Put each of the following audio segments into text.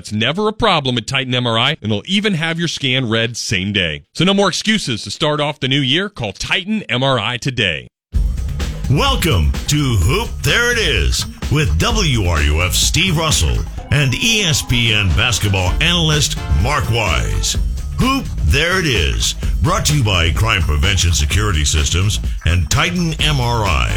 It's never a problem at Titan MRI, and they'll even have your scan read same day. So no more excuses to start off the new year. Call Titan MRI today. Welcome to Hoop There It Is with WRUF Steve Russell and ESPN basketball analyst Mark Wise. Hoop There It Is, brought to you by Crime Prevention Security Systems and Titan MRI.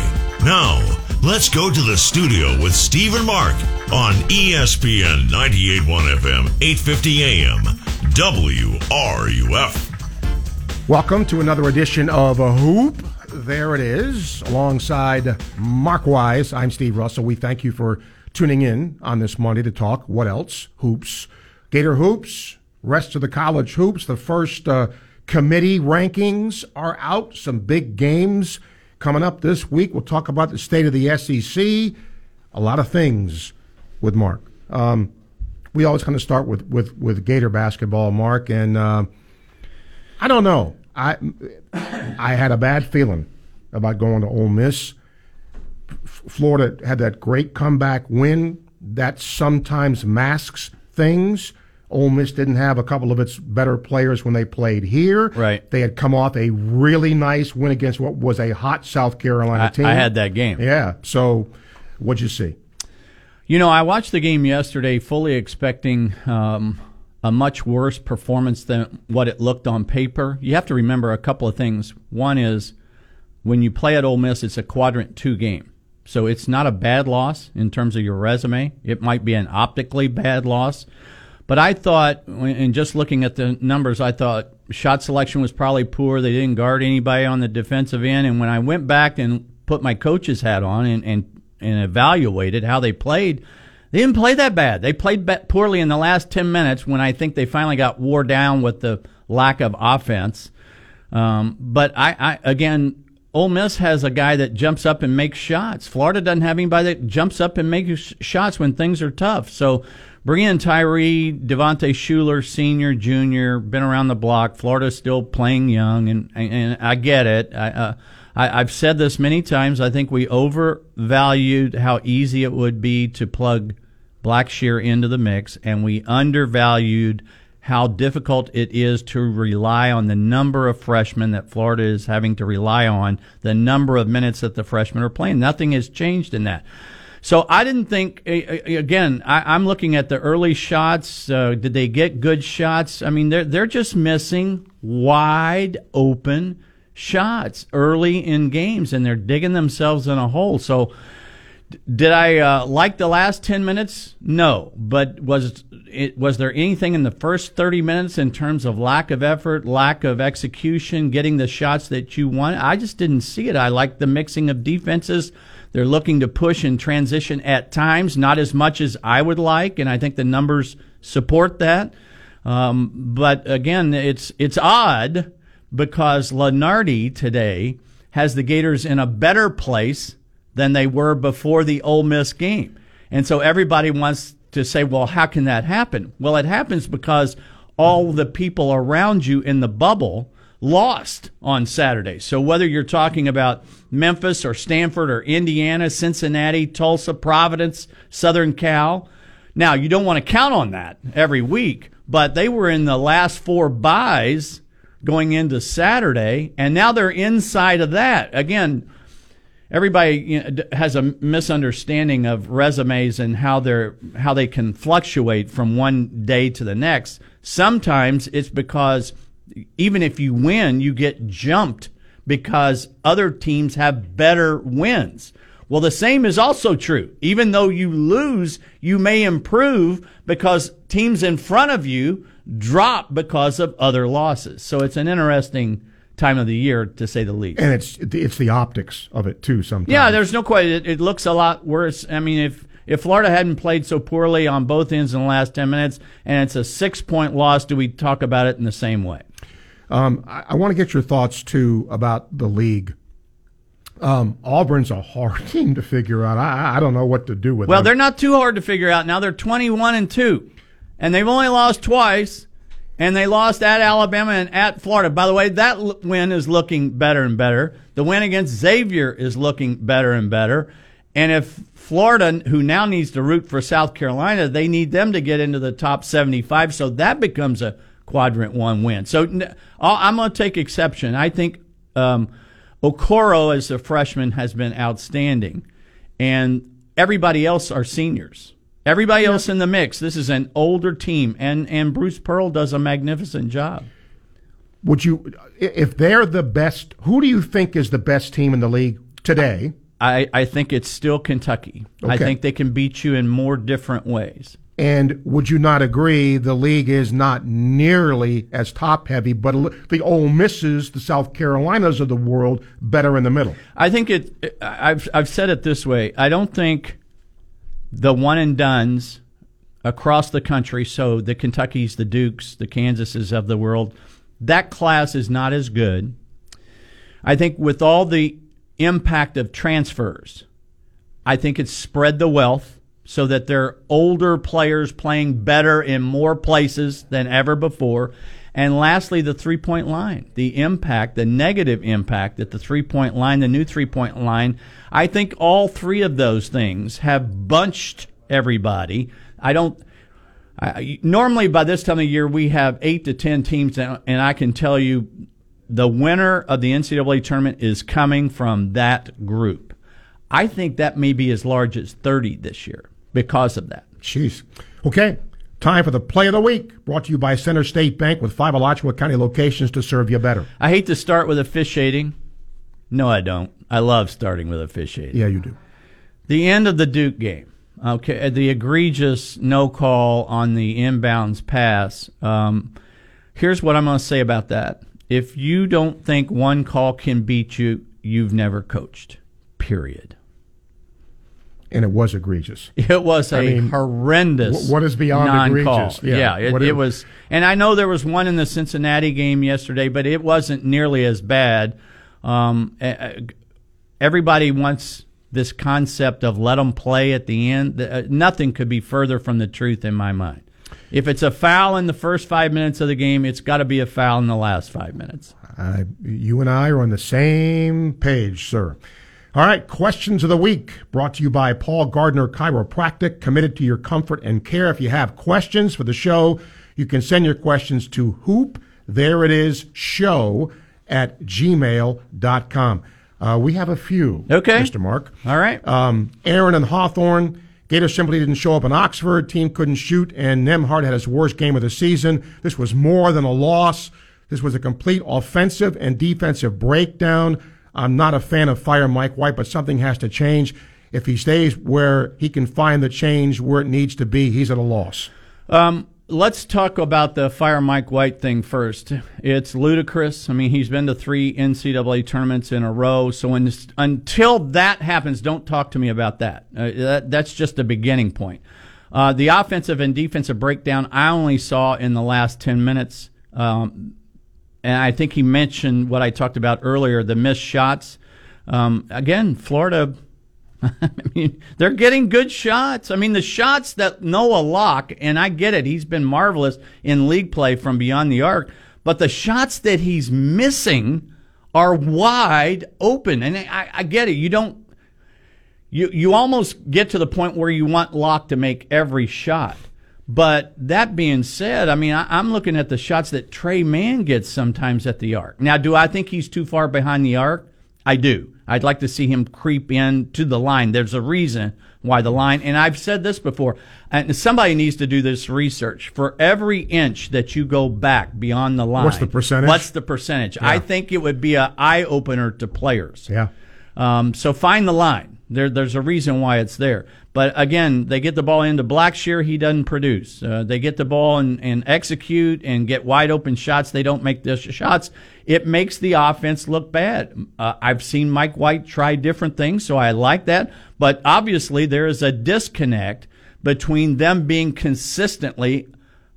Now, let's go to the studio with Steve and Mark on ESPN 98.1 FM, 850 AM, WRUF. Welcome to another edition of a Hoop. There it is, alongside Mark Wise. I'm Steve Russell. We thank you for tuning in on this Monday to talk. What else? Hoops, Gator hoops, rest of the college hoops. The first uh, committee rankings are out. Some big games coming up this week. We'll talk about the state of the SEC. A lot of things with Mark. Um, we always kind of start with with with Gator basketball, Mark, and uh, I don't know. I I had a bad feeling about going to Ole Miss. Florida had that great comeback win that sometimes masks things. Ole Miss didn't have a couple of its better players when they played here. Right. They had come off a really nice win against what was a hot South Carolina I, team. I had that game. Yeah. So, what'd you see? You know, I watched the game yesterday fully expecting um, a much worse performance than what it looked on paper. You have to remember a couple of things. One is when you play at Ole Miss, it's a quadrant two game. So it's not a bad loss in terms of your resume. It might be an optically bad loss. But I thought, and just looking at the numbers, I thought shot selection was probably poor. They didn't guard anybody on the defensive end. And when I went back and put my coach's hat on and, and, and evaluated how they played, they didn't play that bad. They played poorly in the last 10 minutes when I think they finally got wore down with the lack of offense. Um, but I, I, again, Ole Miss has a guy that jumps up and makes shots. Florida doesn't have anybody that jumps up and makes sh- shots when things are tough. So bring in Tyree, Devontae Shuler, senior, junior, been around the block. Florida's still playing young, and, and I get it. I, uh, I, I've said this many times. I think we overvalued how easy it would be to plug Blackshear into the mix, and we undervalued how difficult it is to rely on the number of freshmen that Florida is having to rely on, the number of minutes that the freshmen are playing. Nothing has changed in that. So I didn't think. Again, I, am looking at the early shots. Uh, did they get good shots? I mean, they're they're just missing wide open shots early in games, and they're digging themselves in a hole. So did I uh, like the last ten minutes? No, but was it was there anything in the first thirty minutes in terms of lack of effort, lack of execution, getting the shots that you want? I just didn't see it. I like the mixing of defenses. They're looking to push and transition at times, not as much as I would like, and I think the numbers support that. Um, but again, it's it's odd because Lunardi today has the Gators in a better place than they were before the Ole Miss game. And so everybody wants to say, well, how can that happen? Well, it happens because all the people around you in the bubble lost on Saturday. So whether you're talking about Memphis or Stanford or Indiana, Cincinnati, Tulsa, Providence, Southern Cal, now you don't want to count on that every week, but they were in the last four buys going into Saturday, and now they're inside of that. Again, everybody has a misunderstanding of resumes and how they're how they can fluctuate from one day to the next. Sometimes it's because even if you win, you get jumped because other teams have better wins. Well, the same is also true. Even though you lose, you may improve because teams in front of you drop because of other losses. So it's an interesting time of the year to say the least. And it's it's the optics of it too. Sometimes. Yeah, there's no question. It, it looks a lot worse. I mean, if if Florida hadn't played so poorly on both ends in the last ten minutes, and it's a six point loss, do we talk about it in the same way? Um, I, I want to get your thoughts too about the league. Um, Auburn's a hard team to figure out. I, I don't know what to do with Well, them. they're not too hard to figure out now. They're 21 and 2, and they've only lost twice, and they lost at Alabama and at Florida. By the way, that l- win is looking better and better. The win against Xavier is looking better and better. And if Florida, who now needs to root for South Carolina, they need them to get into the top 75. So that becomes a quadrant one win. So I'm going to take exception. I think um, Okoro, as a freshman, has been outstanding. And everybody else are seniors. Everybody else in the mix. This is an older team, and and Bruce Pearl does a magnificent job. Would you, if they're the best, who do you think is the best team in the league today? I, I think it's still Kentucky. Okay. I think they can beat you in more different ways. And would you not agree the league is not nearly as top heavy, but the Ole Misses, the South Carolinas of the world, better in the middle? I think it. I've I've said it this way. I don't think the one and dones across the country. So the Kentuckys, the Dukes, the Kansases of the world, that class is not as good. I think with all the impact of transfers, I think it's spread the wealth so that there are older players playing better in more places than ever before. And lastly, the three point line, the impact, the negative impact that the three point line, the new three point line, I think all three of those things have bunched everybody. I don't. I, normally, by this time of year, we have eight to ten teams, and I can tell you the winner of the NCAA tournament is coming from that group. I think that may be as large as 30 this year because of that. Jeez. Okay. Time for the play of the week, brought to you by Center State Bank with five Alachua County locations to serve you better. I hate to start with officiating. No, I don't. I love starting with officiating. Yeah, you do. The end of the Duke game. Okay, the egregious no call on the inbounds pass. Um, here's what I'm going to say about that. If you don't think one call can beat you, you've never coached. Period and it was egregious. It was a I mean, horrendous. what is beyond non-call. egregious? Yeah, yeah it, it, was. And I know there was one in the Cincinnati game yesterday, but it wasn't nearly as bad. Um, everybody wants this concept of let them play at the end. Uh, nothing could be further from the truth in my mind. If it's a foul in the first five minutes of the game, it's got to be a foul in the last five minutes. Uh, you and I are on the same page, sir. All right, questions of the week brought to you by Paul Gardner Chiropractic, committed to your comfort and care. If you have questions for the show, you can send your questions to hoop, there it is, show at gmail.com. Uh, we have a few. Okay. Mr. Mark. All right. Um, Aaron and Hawthorne. Gator simply didn't show up in Oxford. Team couldn't shoot, and Nembhard had his worst game of the season. This was more than a loss. This was a complete offensive and defensive breakdown. I'm not a fan of fire Mike White, but something has to change. If he stays where he can find the change where it needs to be, he's at a loss. Um, let's talk about the fire Mike White thing first. It's ludicrous. I mean, he's been to three NCAA tournaments in a row. So when, until that happens, don't talk to me about that. Uh, that that's just the beginning point. Uh, the offensive and defensive breakdown I only saw in the last 10 minutes. Um, and I think he mentioned what I talked about earlier the missed shots. Um, again, Florida. I mean, they're getting good shots. I mean, the shots that Noah Locke, and I get it, he's been marvelous in league play from beyond the arc, but the shots that he's missing are wide open. And I, I get it. You don't, you, you almost get to the point where you want Locke to make every shot. But that being said, I mean, I, am looking at the shots that Tre Mann gets sometimes at the arc. Now, do I think he's too far behind the arc? I do. I'd like to see him creep in to the line. There's a reason why the line, and I've said this before, and somebody needs to do this research. For every inch that you go back beyond the line, what's the percentage? What's the percentage? Yeah. I think it would be an eye opener to players. Yeah. Um, so find the line. There, there's a reason why it's there. But again, they get the ball into Blackshear, he doesn't produce. Uh, they get the ball and, and execute and get wide open shots. They don't make the shots. It makes the offense look bad. Uh, I've seen Mike White try different things, so I like that. But obviously, there is a disconnect between them being consistently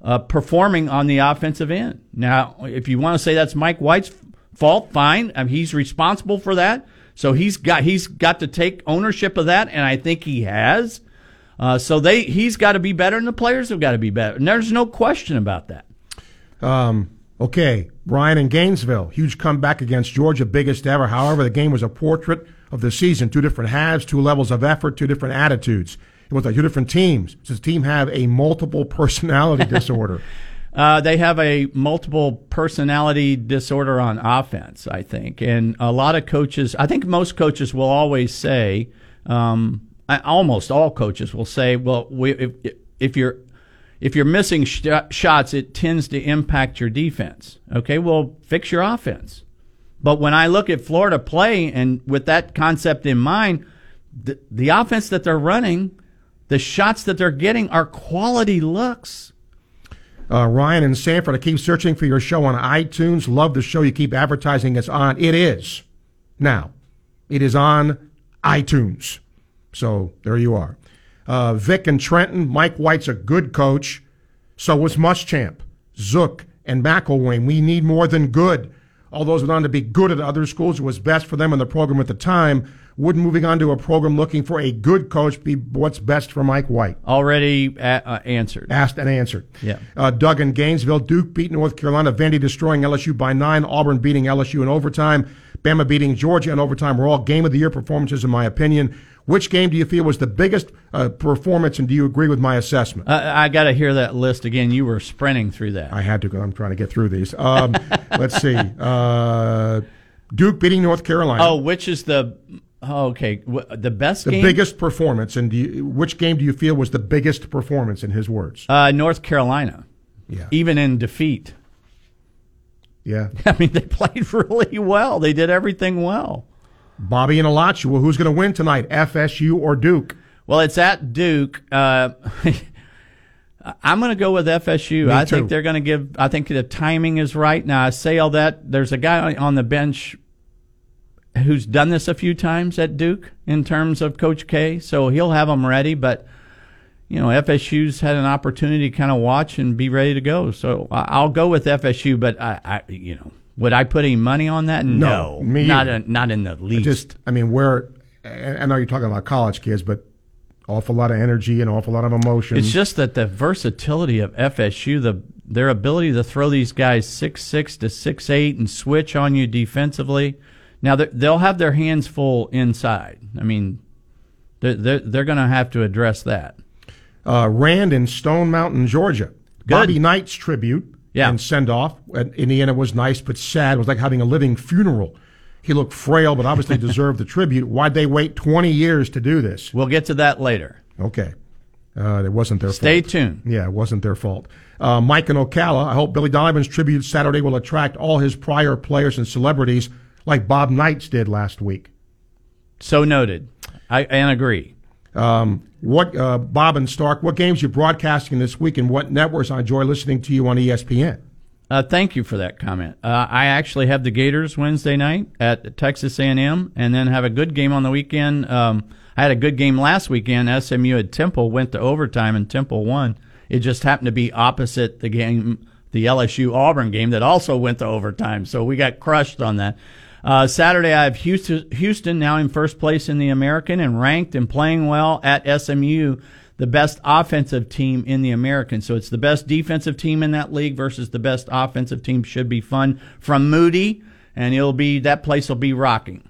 uh, performing on the offensive end. Now, if you want to say that's Mike White's fault, fine. I mean, he's responsible for that. So he's got he's got to take ownership of that, and I think he has. Uh, so they he's got to be better, and the players have got to be better. And there's no question about that. Um, okay, Brian in Gainesville, huge comeback against Georgia, biggest ever. However, the game was a portrait of the season. Two different halves, two levels of effort, two different attitudes. It was like two different teams. Does the team have a multiple personality disorder? Uh, they have a multiple personality disorder on offense, I think, and a lot of coaches. I think most coaches will always say, um, almost all coaches will say, "Well, we, if, if you're if you're missing sh- shots, it tends to impact your defense." Okay, well, fix your offense. But when I look at Florida play, and with that concept in mind, the, the offense that they're running, the shots that they're getting are quality looks. Uh, Ryan and Sanford, I keep searching for your show on iTunes. Love the show you keep advertising it's on. It is. Now, it is on iTunes. So there you are. Uh, Vic and Trenton, Mike White's a good coach. So was Muschamp, Zook, and McElwain. We need more than good. All those went on to be good at other schools. It was best for them in the program at the time. Would moving on to a program looking for a good coach be what's best for Mike White? Already a- uh, answered. Asked and answered. Yeah. Uh, Doug in Gainesville. Duke beat North Carolina. Vandy destroying LSU by nine. Auburn beating LSU in overtime. Bama beating Georgia in overtime were all game of the year performances, in my opinion. Which game do you feel was the biggest uh, performance, and do you agree with my assessment? Uh, I got to hear that list again. You were sprinting through that. I had to because I'm trying to get through these. Um, let's see. Uh, Duke beating North Carolina. Oh, which is the okay the best the game? biggest performance, and which game do you feel was the biggest performance in his words? Uh, North Carolina. Yeah. Even in defeat. Yeah. I mean, they played really well. They did everything well. Bobby and Alachua, who's going to win tonight, FSU or Duke? Well, it's at Duke. Uh, I'm going to go with FSU. Me I too. think they're going to give. I think the timing is right. Now I say all that. There's a guy on the bench who's done this a few times at Duke in terms of Coach K, so he'll have them ready. But you know, FSU's had an opportunity to kind of watch and be ready to go. So I- I'll go with FSU. But I, I you know, would I put any money on that? No, me not a, not in the least. Just, I mean, where, I I know you're talking about college kids, but awful lot of energy and awful lot of emotion. It's just that the versatility of FSU, the their ability to throw these guys six six to six eight and switch on you defensively. Now they'll have their hands full inside. I mean, they're they're, they're going to have to address that. uh, Rand in Stone Mountain, Georgia. Bobby Knight's tribute Yeah. and send off at Indiana was nice but sad. It was like having a living funeral. He looked frail, but obviously deserved the tribute. Why'd they wait 20 years to do this? We'll get to that later. Okay. Uh, it wasn't their Stay fault. Stay tuned. Yeah, it wasn't their fault. Uh, Mike and Ocala, I hope Billy Donovan's tribute Saturday will attract all his prior players and celebrities like Bob Knight's did last week. So noted. I and agree. Um, what uh, Bob and Starke? What games you broadcasting this week, and what networks I enjoy listening to you on ESPN? Uh, thank you for that comment. Uh, I actually have the Gators Wednesday night at Texas A&M, and then have a good game on the weekend. Um, I had a good game last weekend. SMU at Temple went to overtime, and Temple won. It just happened to be opposite the game, the LSU Auburn game that also went to overtime. So we got crushed on that. Uh, Saturday, I have Houston, Houston now in first place in the American and ranked and playing well at SMU, the best offensive team in the American. So it's the best defensive team in that league versus the best offensive team. Should be fun from Moody, and it'll be that place will be rocking.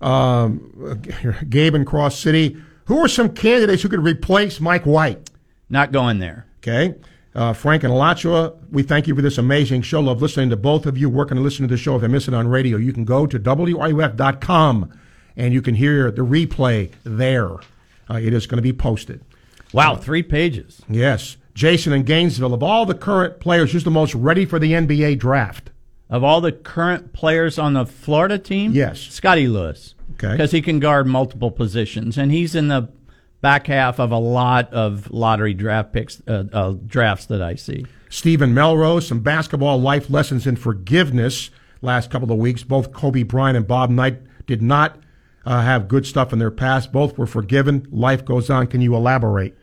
Um, Gabe in Cross City. Who are some candidates who could replace Mike White? Not going there. Okay. Uh, Frank and Alachua, we thank you for this amazing show. Love listening to both of you. Working to listen to the show. If I miss it on radio, you can go to WRUF.com and you can hear the replay there. Uh, it is going to be posted. Wow, three pages. Yes. Jason in Gainesville, of all the current players, who's the most ready for the NBA draft? Of all the current players on the Florida team, Yes. Scottie Lewis, Okay. because he can guard multiple positions, and he's in the back half of a lot of lottery draft picks, uh, uh, drafts that I see. Stephen Melrose, some basketball life lessons in forgiveness last couple of weeks. Both Kobe Bryant and Bob Knight did not uh, have good stuff in their past. Both were forgiven. Life goes on. Can you elaborate?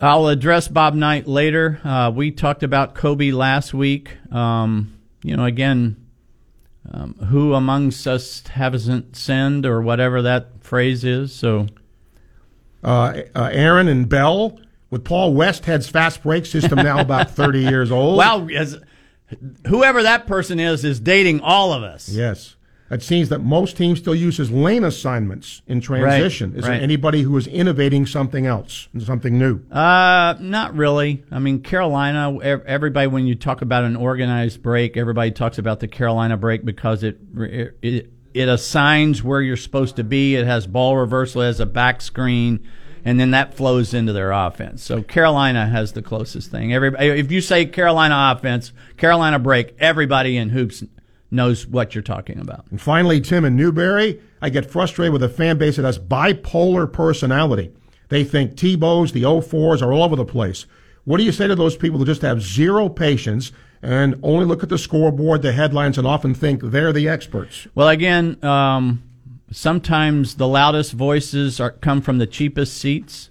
I'll address Bob Knight later. Uh, we talked about Kobe last week. Um, you know, again, um, who amongst us hasn't sinned, or whatever that phrase is. So, Uh, uh, Aaron and Bell with Paul Westhead's fast break system now about 30 years old. well, as whoever that person is is dating all of us. Yes. it seems that most teams still uses lane assignments in transition. Right, Is right. there anybody who is innovating something else, something new? Uh, not really. I mean, Carolina. Everybody, when you talk about an organized break, everybody talks about the Carolina break because it it it assigns where you're supposed to be. It has ball reversal, it has a back screen, and then that flows into their offense. So Carolina has the closest thing. Everybody, if you say Carolina offense, Carolina break, everybody in hoops knows what you're talking about. And finally, Tim and Newberry, I get frustrated with a fan base that has bipolar personality. They think T-Bows, the 04s are all over the place. What do you say to those people who just have zero patience and only look at the scoreboard, the headlines, and often think they're the experts? Well, again, um, sometimes the loudest voices are, come from the cheapest seats,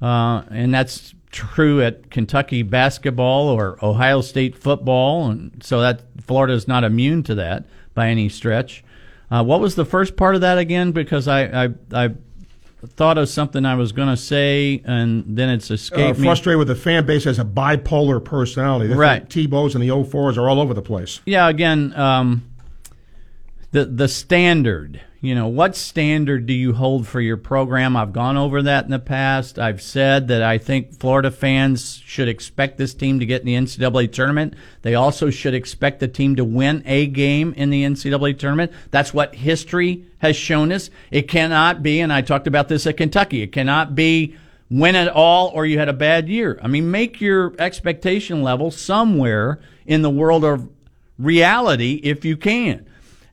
uh, and that's true at Kentucky basketball or Ohio State football, and so that Florida is not immune to that by any stretch. Uh, what was the first part of that again? Because I I, I thought of something I was going to say, and then it's Uh, escaped me. frustrated with the fan base as a bipolar personality. They Right. T-Bows and the 04s are all over the place. Yeah, again, um, the the standard. You know, what standard do you hold for your program? I've gone over that in the past. I've said that I think Florida fans should expect this team to get in the NCAA tournament. They also should expect the team to win a game in the NCAA tournament. That's what history has shown us. It cannot be, and I talked about this at Kentucky. It cannot be win it all or you had a bad year. I mean, make your expectation level somewhere in the world of reality if you can.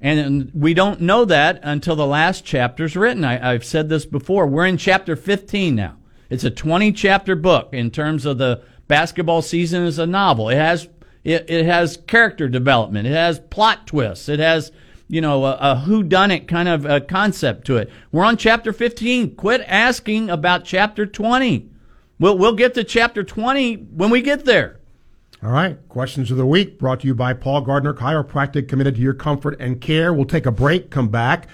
And we don't know that until the last chapter's written. I, I've said this before. We're in chapter 15 now. It's a 20 chapter book in terms of the basketball season as a novel. It has it, it has character development. It has plot twists. It has you know a, a who done it kind of a concept to it. We're on chapter 15. Quit asking about chapter 20. We'll we'll get to chapter 20 when we get there. All right. Questions of the week brought to you by Paul Gardner Chiropractic, committed to your comfort and care. We'll take a break, come back.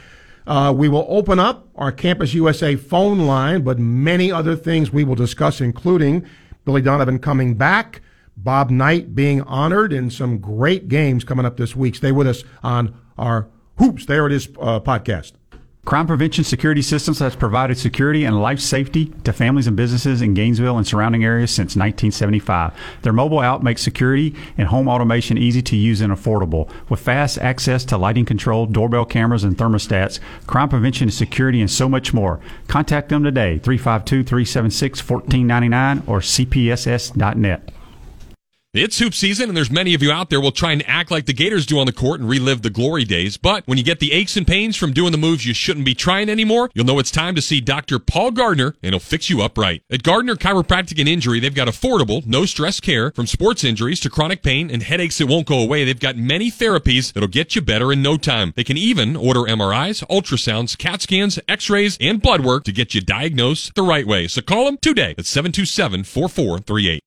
Uh, we will open up our Campus USA phone line, but many other things we will discuss, including Billy Donovan coming back, Bob Knight being honored, and some great games coming up this week. Stay with us on our Hoops, There It Is uh, podcast. Crime Prevention Security Systems has provided security and life safety to families and businesses in Gainesville and surrounding areas since 1975. Their mobile app makes security and home automation easy to use and affordable. With fast access to lighting control, doorbell cameras, and thermostats, crime prevention and security, and so much more. Contact them today, 352 376 1499 or cpss.net. It's hoop season, and there's many of you out there will try and act like the Gators do on the court and relive the glory days. But when you get the aches and pains from doing the moves you shouldn't be trying anymore, you'll know it's time to see Dr. Paul Gardner, and he'll fix you up right. At Gardner Chiropractic and Injury, they've got affordable, no stress care from sports injuries to chronic pain and headaches that won't go away. They've got many therapies that'll get you better in no time. They can even order MRIs, ultrasounds, CAT scans, X-rays, and blood work to get you diagnosed the right way. So call them today at 727 4438.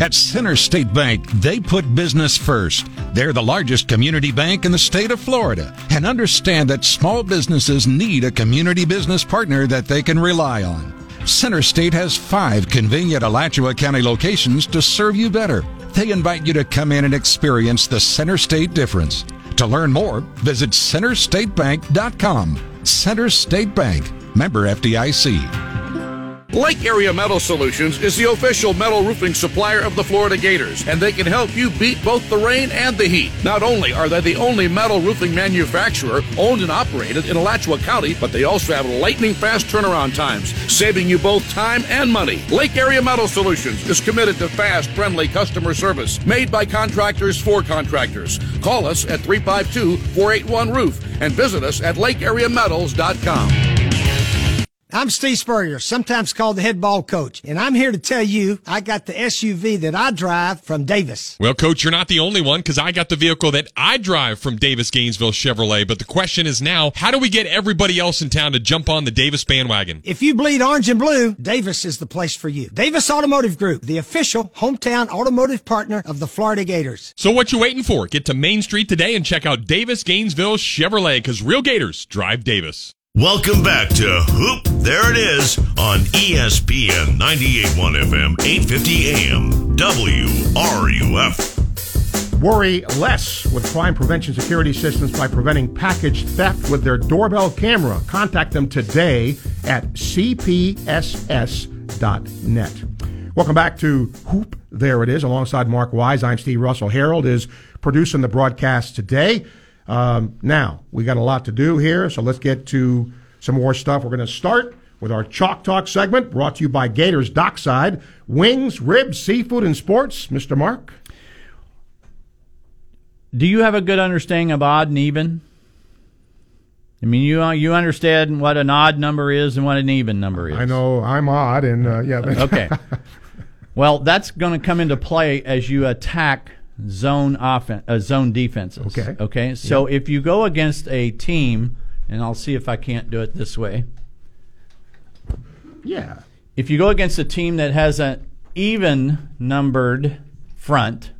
At Center State Bank, they put business first. They're the largest community bank in the state of Florida and understand that small businesses need a community business partner that they can rely on. Center State has five convenient Alachua County locations to serve you better. They invite you to come in and experience the Center State difference. To learn more, visit centerstatebank.com. Center State Bank, member FDIC. Lake Area Metal Solutions is the official metal roofing supplier of the Florida Gators, and they can help you beat both the rain and the heat. Not only are they the only metal roofing manufacturer owned and operated in Alachua County, but they also have lightning fast turnaround times, saving you both time and money. Lake Area Metal Solutions is committed to fast, friendly customer service made by contractors for contractors. Call us at 352 481 Roof and visit us at lakeareametals.com. I'm Steve Spurrier, sometimes called the head ball coach, and I'm here to tell you I got the SUV that I drive from Davis. Well, Coach, you're not the only one because I got the vehicle that I drive from Davis Gainesville Chevrolet. But the question is now, how do we get everybody else in town to jump on the Davis bandwagon? If you bleed orange and blue, Davis is the place for you. Davis Automotive Group, the official hometown automotive partner of the Florida Gators. So what you waiting for? Get to Main Street today and check out Davis Gainesville Chevrolet because real Gators drive Davis. Welcome back to Hoop. There it is on ESPN 98.1 FM, 850 AM, WRUF. Worry less with crime prevention security systems by preventing package theft with their doorbell camera. Contact them today at cpss.net. Welcome back to Hoop. There it is. Alongside Mark Wise, I'm Steve Russell. Harold is producing the broadcast today. Um, now, we got a lot to do here, so let's get to some more stuff. We're going to start with our Chalk Talk segment brought to you by Gators Dockside. Wings, ribs, seafood, and sports. Mr. Mark? Do you have a good understanding of odd and even? I mean, you uh, you understand what an odd number is and what an even number is. I know I'm odd, and uh, yeah. okay. Well, that's going to come into play as you attack zone offense, uh, zone defenses. Okay. Okay. So if you go against a team, and I'll see if I can't do it this way. yeah. If you go against a team that has an even numbered front,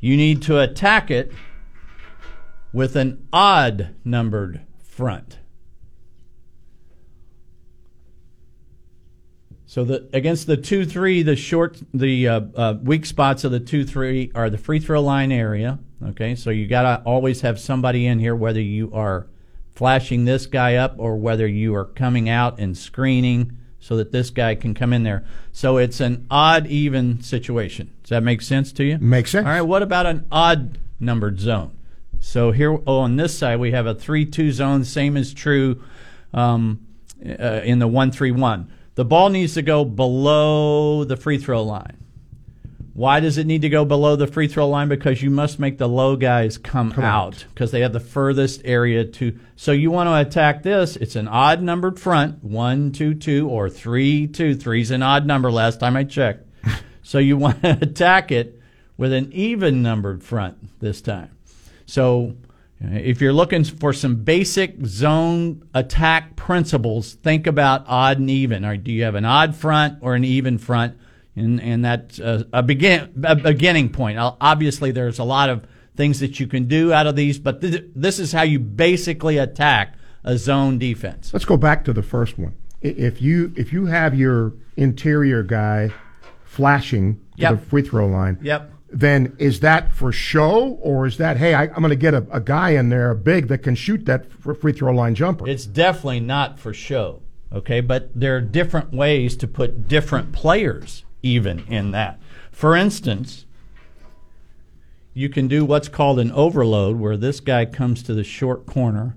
you need to attack it with an odd numbered front. So the against the two three, the short, the uh, uh, weak spots of the two three are the free throw line area. Okay, so you gotta always have somebody in here, whether you are flashing this guy up or whether you are coming out and screening so that this guy can come in there. So it's an odd even situation. Does that make sense to you? Makes sense. All right. What about an odd numbered zone? So here oh, on this side we have a three-two zone. Same is true um, uh, in the one-three-one. The ball needs to go below the free throw line. Why does it need to go below the free throw line? Because you must make the low guys come out because they have the furthest area to. So you want to attack this. It's an odd numbered front, one, two, two, or three, two. Three's an odd number. Last time I checked. so you want to attack it with an even numbered front this time. So if you're looking for some basic zone attack principles, think about odd and even. Or do you have an odd front or an even front? And, and that's a, a, begin, a beginning point. Obviously, there's a lot of things that you can do out of these, but th- this is how you basically attack a zone defense. Let's go back to the first one. If you if you have your interior guy flashing to Yep. the free throw line, Yep. Then is that for show or is that hey I, I'm going to get a, a guy in there big that can shoot that free throw line jumper? It's definitely not for show, okay? But there are different ways to put different players even in that. For instance, you can do what's called an overload where this guy comes to the short corner,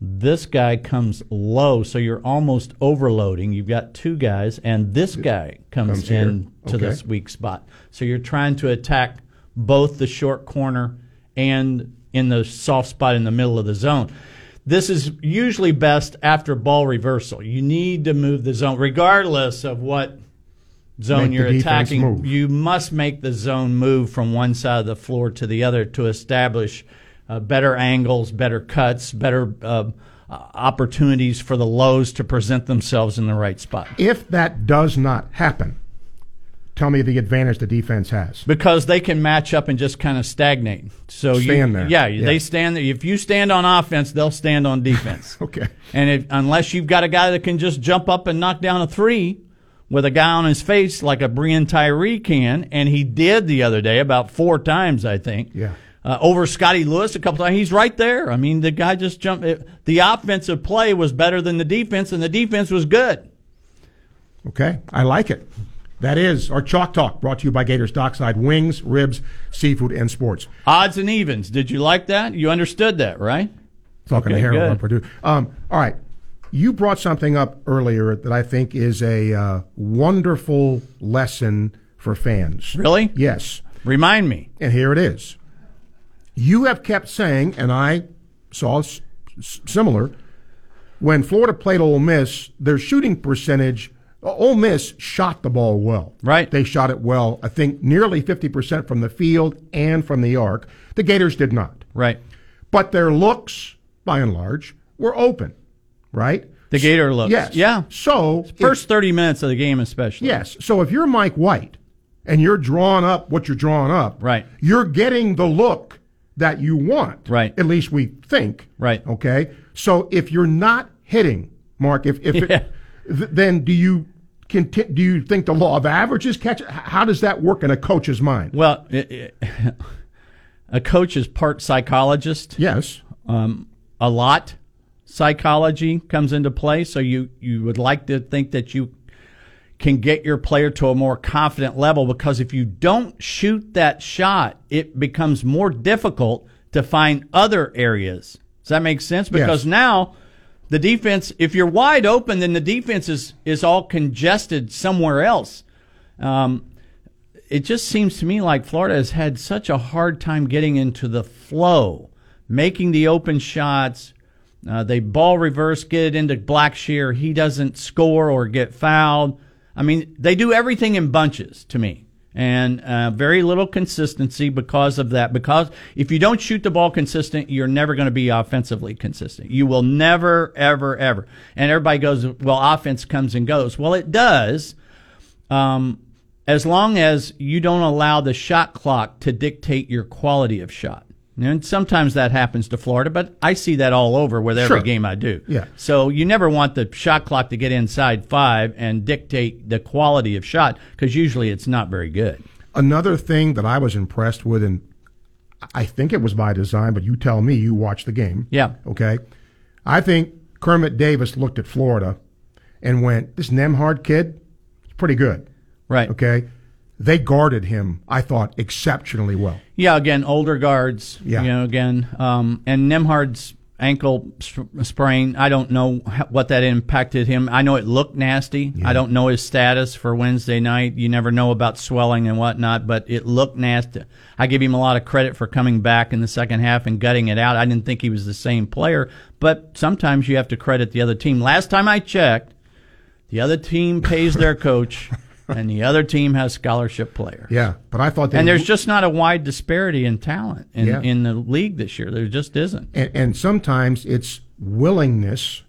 this guy comes low, so you're almost overloading. You've got two guys, and this guy comes, Comes here. in to Okay. this weak spot. So you're trying to attack both the short corner and in the soft spot in the middle of the zone. This is usually best after ball reversal. You need to move the zone, regardless of what zone Make you're attacking. move. You must make the zone move from one side of the floor to the other to establish uh, better angles, better cuts, better uh, opportunities for the lows to present themselves in the right spot. if that does not happen, tell me the advantage the defense has. because they can match up and just kind of stagnate. So you, Stand there. Yeah, Yeah. they stand there. If you stand on offense, they'll stand on defense. Okay. And if, unless you've got a guy that can just jump up and knock down a three with a guy on his face like a Breein Tyree can, and he did the other day about four times, I think. Yeah. Uh, over Scottie Lewis a couple times. He's right there. I mean, the guy just jumped. It, the offensive play was better than the defense, and the defense was good. Okay, I like it. That is our Chalk Talk brought to you by Gators Dockside Wings, Ribs, Seafood, and Sports. Odds and evens. Did you like that? You understood that, right? Talking to Okay, Harold, good. our. Um, all right, you brought something up earlier that I think is a uh, wonderful lesson for fans. Really? Yes, Remind me. and here it is. You have kept saying, and I saw s- similar, when Florida played Ole Miss, their shooting percentage, Ole Miss shot the ball well. Right. They shot it well, I think nearly 50% from the field and from the arc. The Gators did not. Right. But their looks, by and large, were open, right? The Gator looks. Yes. Yeah. So, if- First 30 minutes of the game, especially. Yes. So if you're Mike White and you're drawing up what you're drawing up, Right. you're getting the look that you want. Right. At least we think. Right. Okay. So if you're not hitting, Mark, if if Yeah. it, th- then do you conti- do you think the law of averages catch? How does that work in a coach's mind? Well, it, it, a coach is part psychologist. Yes. Um, a lot psychology comes into play. So you you would like to think that you can get your player to a more confident level because if you don't shoot that shot, it becomes more difficult to find other areas. Does that make sense? Because Yes. now the defense, if you're wide open, then the defense is, is all congested somewhere else. Um, it just seems to me like Florida has had such a hard time getting into the flow, making the open shots. Uh, they ball reverse, get it into Blackshear. He doesn't score or get fouled. I mean, they do everything in bunches to me, and uh, very little consistency because of that. Because if you don't shoot the ball consistent, you're never going to be offensively consistent. You will never, ever, ever. And everybody goes, "Well, offense comes and goes." Well, it does. Um, as long as you don't allow the shot clock to dictate your quality of shot. And sometimes that happens to Florida, but I see that all over with every Sure. game I do. Yeah. So you never want the shot clock to get inside five and dictate the quality of shot because usually it's not very good. Another thing that I was impressed with, and I think it was by design, but you tell me, you watched the game. Yeah. Okay. I think Kermit Davis looked at Florida and went, this Nembhard kid is pretty good. Right. Okay. They guarded him, I thought, exceptionally well. Yeah, again, older guards. Yeah. You know, again, um, and Nembhard's ankle sprain. I don't know what that impacted him. I know it looked nasty. Yeah. I don't know his status for Wednesday night. You never know about swelling and whatnot, but it looked nasty. I give him a lot of credit for coming back in the second half and gutting it out. I didn't think he was the same player, but sometimes you have to credit the other team. Last time I checked, the other team pays their coach. And the other team has scholarship players. Yeah. But I thought And there's just not a wide disparity in talent in, Yeah. in the league this year. There just isn't. and, and sometimes it's willingness.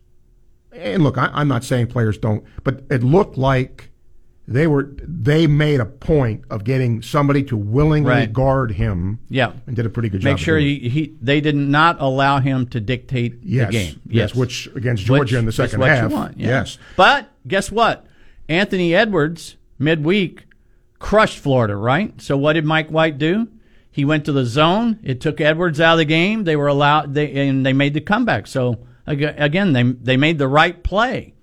And look, I, I'm not saying players don't, but it looked like they were they made a point of getting somebody to willingly Right. guard him. Yeah. and did a pretty good job. Make sure he, he they did not allow him to dictate yes, the game. yes, yes, which against Georgia Which in the second half. Want, yeah. Yes, But guess what? Anthony Edwards midweek crushed Florida, right? So what did Mike White do? He went to the zone. It took Edwards out of the game. They were allowed they and they made the comeback. So again, they they made the right play.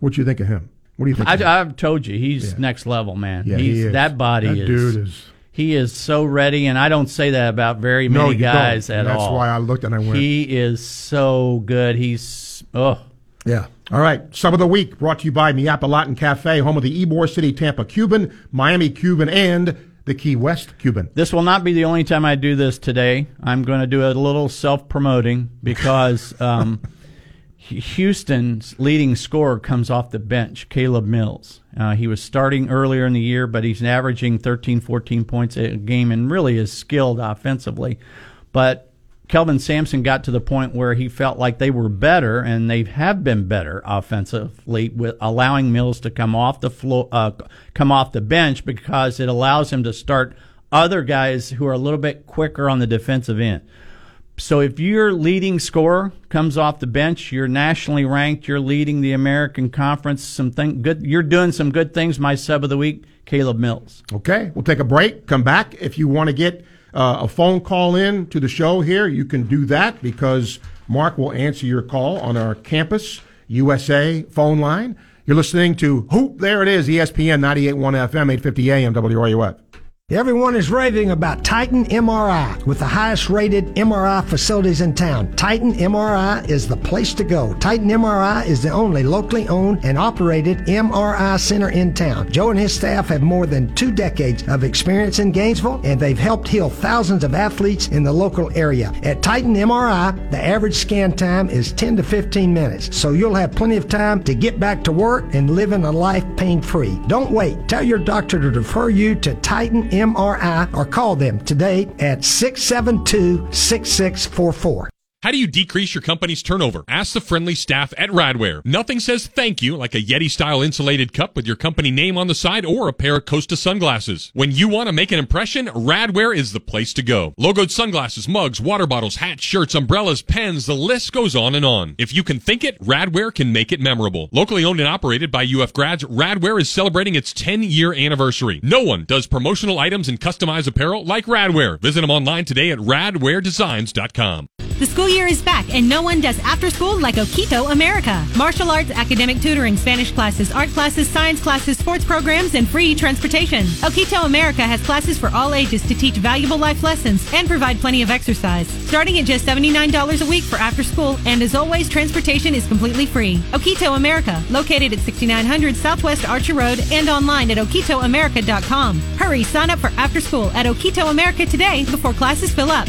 what do you think of him? What do you think? of him? I, I've told you he's Yeah. next level, man. Yeah, he's he is. that body That is. dude is- He is so ready, and I don't say that about very No, many don't. guys at And that's all. why I looked and I went- He is so good. He's oh. Yeah. All right. Sub of the week brought to you by Mi Apa Latin Cafe, home of the Ybor City Tampa Cuban, Miami Cuban, and the Key West Cuban. This will not be the only time I do this today. I'm going to do a little self promoting because um, Houston's leading scorer comes off the bench, Caleb Mills. Uh, he was starting earlier in the year, but he's averaging 13, 14 points a game and really is skilled offensively. But Kelvin Sampson got to the point where he felt like they were better, and they have been better offensively with allowing Mills to come off the floor, uh, come off the bench because it allows him to start other guys who are a little bit quicker on the defensive end. So if your leading scorer comes off the bench, you're nationally ranked, you're leading the American Conference, some thing good, you're doing some good things. My sub of the week, Caleb Mills. Okay. We'll take a break. Come back. If you want to get uh, a phone call in to the show here, you can do that because Mark will answer your call on our campus USA phone line. You're listening to Hoop. There it is, ESPN 98.1 FM, 850 AM, WRUF. Everyone is raving about Titan MRI with the highest rated MRI facilities in town. Titan MRI is the place to go. Titan MRI is the only locally owned and operated MRI center in town. Joe and his staff have more than two decades of experience in Gainesville and they've helped heal thousands of athletes in the local area. At Titan MRI, the average scan time is 10 to 15 minutes, so you'll have plenty of time to get back to work and living a life pain free. Don't wait. Tell your doctor to refer you to Titan MRI or call them today at 672 6644. How do you decrease your company's turnover? Ask the friendly staff at Radware. Nothing says thank you like a Yeti style insulated cup with your company name on the side or a pair of Costa sunglasses. When you want to make an impression, Radware is the place to go. Logoed sunglasses, mugs, water bottles, hats, shirts, umbrellas, pens, the list goes on and on. If you can think it, Radware can make it memorable. Locally owned and operated by UF grads, Radware is celebrating its 10 year anniversary. No one does promotional items and customized apparel like Radware. Visit them online today at radwaredesigns.com. The school year is back, and no one does after school like Okito America. Martial arts, academic tutoring, Spanish classes, art classes, science classes, sports programs, and free transportation. Okito America has classes for all ages to teach valuable life lessons and provide plenty of exercise. Starting at just $79 a week for after school, and as always, transportation is completely free. Okito America, located at 6900 Southwest Archer Road and online at okitoamerica.com. Hurry, sign up for after school at Okito America today before classes fill up.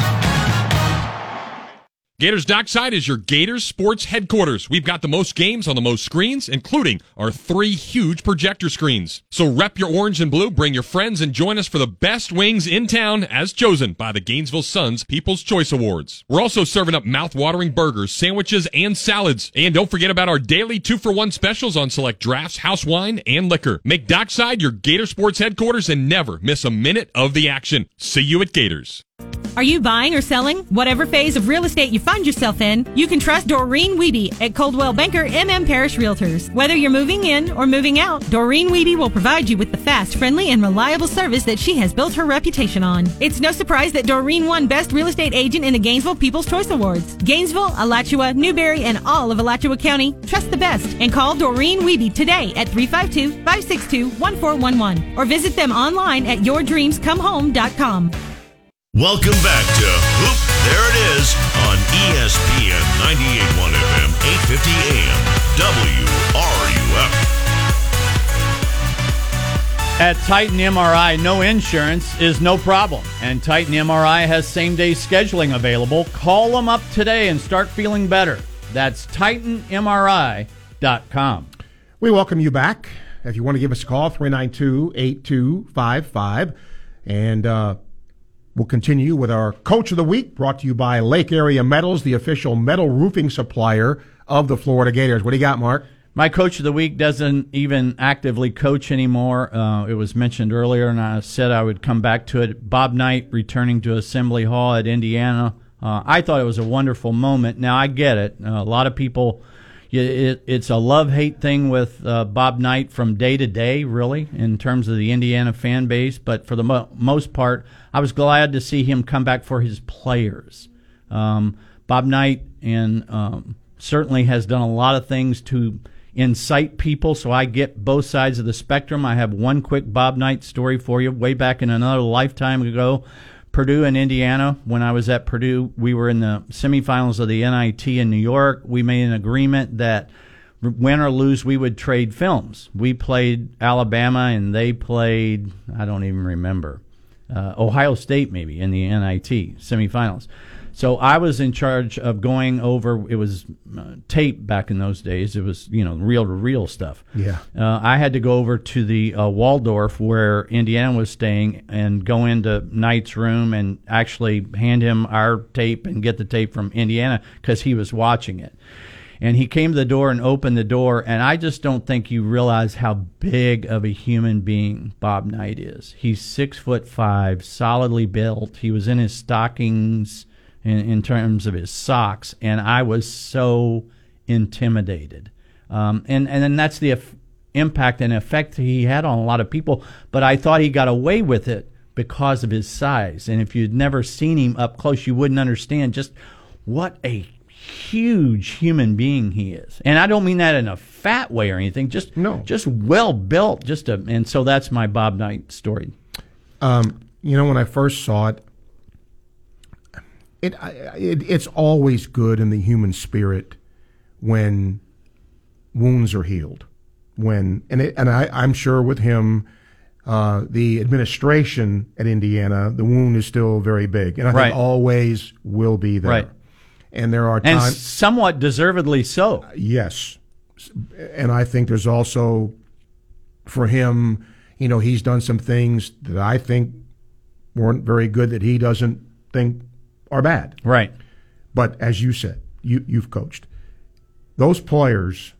Gators Dockside is your Gators sports headquarters. We've got the most games on the most screens, including our three huge projector screens. So rep your orange and blue, bring your friends, and join us for the best wings in town as chosen by the Gainesville Suns People's Choice Awards. We're also serving up mouth-watering burgers, sandwiches, and salads. And don't forget about our daily two-for-one specials on select drafts, house wine, and liquor. Make Dockside your Gator sports headquarters and never miss a minute of the action. See you at Gators. Are you buying or selling? Whatever phase of real estate you find yourself in, you can trust Doreen Wiebe at Coldwell Banker MM Parrish Realtors. Whether you're moving in or moving out, Doreen Wiebe will provide you with the fast, friendly, and reliable service that she has built her reputation on. It's no surprise that Doreen won Best Real Estate Agent in the Gainesville People's Choice Awards. Gainesville, Alachua, Newberry, and all of Alachua County, trust the best and call Doreen Wiebe today at 352-562-1411 or visit them online at yourdreamscomehome.com. Welcome back to Hoop There It Is on ESPN 98.1 FM, 850 AM, WRUF. At Titan MRI, no insurance is no problem. And Titan MRI has same day scheduling available. Call them up today and start feeling better. That's TitanMRI.com. We welcome you back. If you want to give us a call, 392 8255. And uh, we'll continue with our Coach of the Week, brought to you by Lake Area Metals, the official metal roofing supplier of the Florida Gators. What do you got, Mark? My coach of the week doesn't even actively coach anymore. Uh, it was mentioned earlier, and I said I would come back to it. Bob Knight returning to Assembly Hall at Indiana. Uh, I thought it was a wonderful moment. Now I get it. Uh, a lot of people, it, it's a love hate thing with uh, Bob Knight from day to day, really, in terms of the Indiana fan base. But for the mo- most part, I was glad to see him come back for his players. Um, Bob Knight and um, certainly has done a lot of things to incite people. So I get both sides of the spectrum. I have one quick Bob Knight story for you. Way back in another lifetime ago, Purdue and Indiana. When I was at Purdue, we were in the semifinals of the NIT in New York. We made an agreement that win or lose, we would trade films. We played Alabama and they played, I don't even remember, uh, Ohio State maybe in the NIT semifinals. So I was in charge of going over. It was uh, tape back in those days. It was you know real to reel stuff. Yeah. Uh, I had to go over to the uh, Waldorf where Indiana was staying and go into Knight's room and actually hand him our tape and get the tape from Indiana because he was watching it. And he came to the door and opened the door, and I just don't think you realize how big of a human being Bob Knight is. He's six foot five, solidly built. He was in his stockings in, in terms of his socks, and I was so intimidated. Um, and and then that's the eff- impact and effect he had on a lot of people. But I thought he got away with it because of his size. And if you'd never seen him up close, you wouldn't understand just what a huge human being he is. And I don't mean that in a fat way or anything. Just No. just well built. Just a, and so that's my Bob Knight story. Um, you know, when I first saw it, it, it it's always good in the human spirit when wounds are healed. When and it, and I, I'm sure with him, uh, the administration at Indiana, the wound is still very big, and I Right. think always will be there. Right. And there are and times, somewhat deservedly so. yes, and I think there's also for him, you know, he's done some things that I think weren't very good that he doesn't think are bad. Right. But as you said, you you've coached those players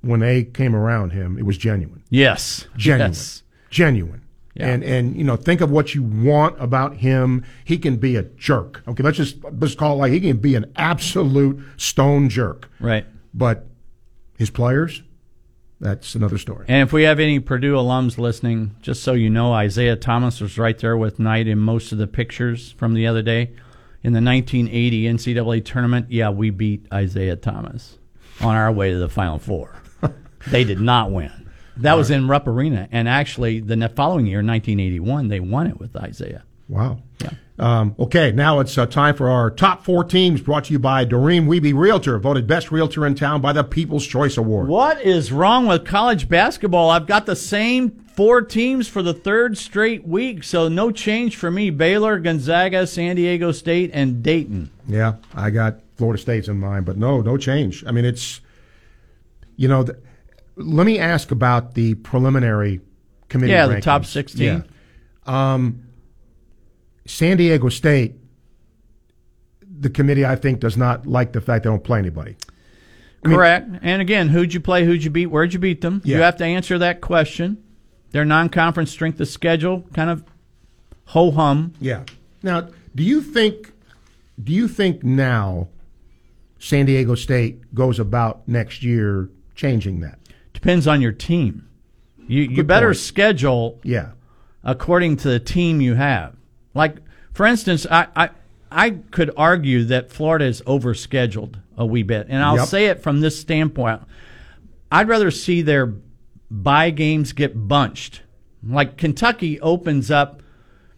when they came around him. It was genuine, Yes. genuine, Yes. genuine. Yeah. And and you know, think of what you want about him. He can be a jerk. Okay, let's just let's call it like he can be an absolute stone jerk. Right. But his players, that's another story. And if we have any Purdue alums listening, just so you know, Isaiah Thomas was right there with Knight in most of the pictures from the other day. In the 1980 NCAA tournament, yeah, we beat Isaiah Thomas on our way to the Final Four. they did not win. That was in Rupp Arena. And actually, the following year, 1981, they won it with Isaiah. Wow. Yeah. Um, okay, now it's uh, time for our top four teams brought to you by Doreen Wiebe Realtor, voted best realtor in town by the People's Choice Award. What is wrong with college basketball? I've got the same four teams for the third straight week, so no change for me. Baylor, Gonzaga, San Diego State, and Dayton. Yeah, I got Florida State's in mind, but no, no change. I mean, it's, you know, th- let me ask about the preliminary committee. Yeah, the top 16. Yeah. Um, San Diego State, the committee, I think, does not like the fact they don't play anybody. mean- Correct. And again, who'd you play? Who'd you beat? Where'd you beat them? You have to answer that question. Their non-conference strength of schedule, kind of ho hum. Yeah. Now, do you think, do you think now San Diego State goes about next year changing that? Depends on your team. You you better point. schedule Yeah. according to the team you have. Like, for instance, I, I, I could argue that Florida is overscheduled a wee bit. And I'll Yep. say it from this standpoint. I'd rather see their bye games get bunched. Like Kentucky opens up,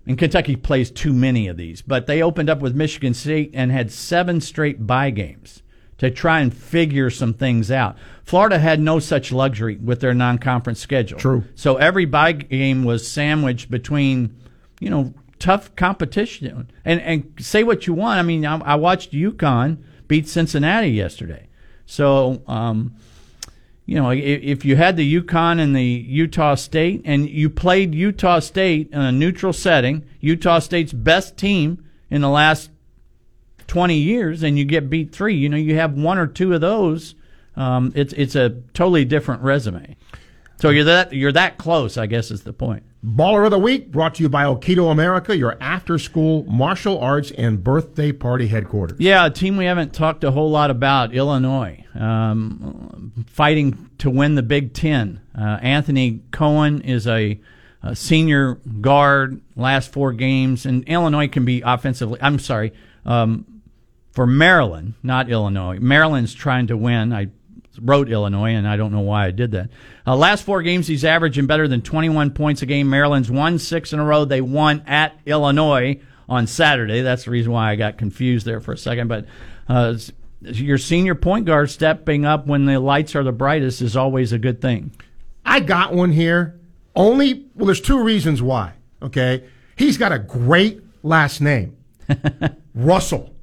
and Kentucky plays too many of these, but they opened up with Michigan State and had seven straight bye games to try and figure some things out. Florida had no such luxury with their non-conference schedule. True. So every bye game was sandwiched between, you know, tough competition. And and say what you want. I mean, I, I watched UConn beat Cincinnati yesterday. So, um, you know, if, if you had the UConn and the Utah State, and you played Utah State in a neutral setting, Utah State's best team in the last 20 years, and you get beat three, you know, you have one or two of those, um, it's it's a totally different resume. So you're that you're that close, I guess, is the point. Baller of the Week brought to you by Okito America, your after school martial arts and birthday party headquarters. Yeah, a team we haven't talked a whole lot about, Illinois, um, fighting to win the Big Ten. Uh, Anthony Cowan is a, a senior guard, last four games, and Illinois can be offensively. I'm sorry, um, for Maryland, not Illinois. Maryland's trying to win. I wrote Illinois, and I don't know why I did that. Uh, last four games, he's averaging better than 21 points a game. Maryland's won six in a row. They won at Illinois on Saturday. That's the reason why I got confused there for a second. But uh, your senior point guard stepping up when the lights are the brightest is always a good thing. I got one here. Only, well, there's two reasons why. Okay. He's got a great last name Russell.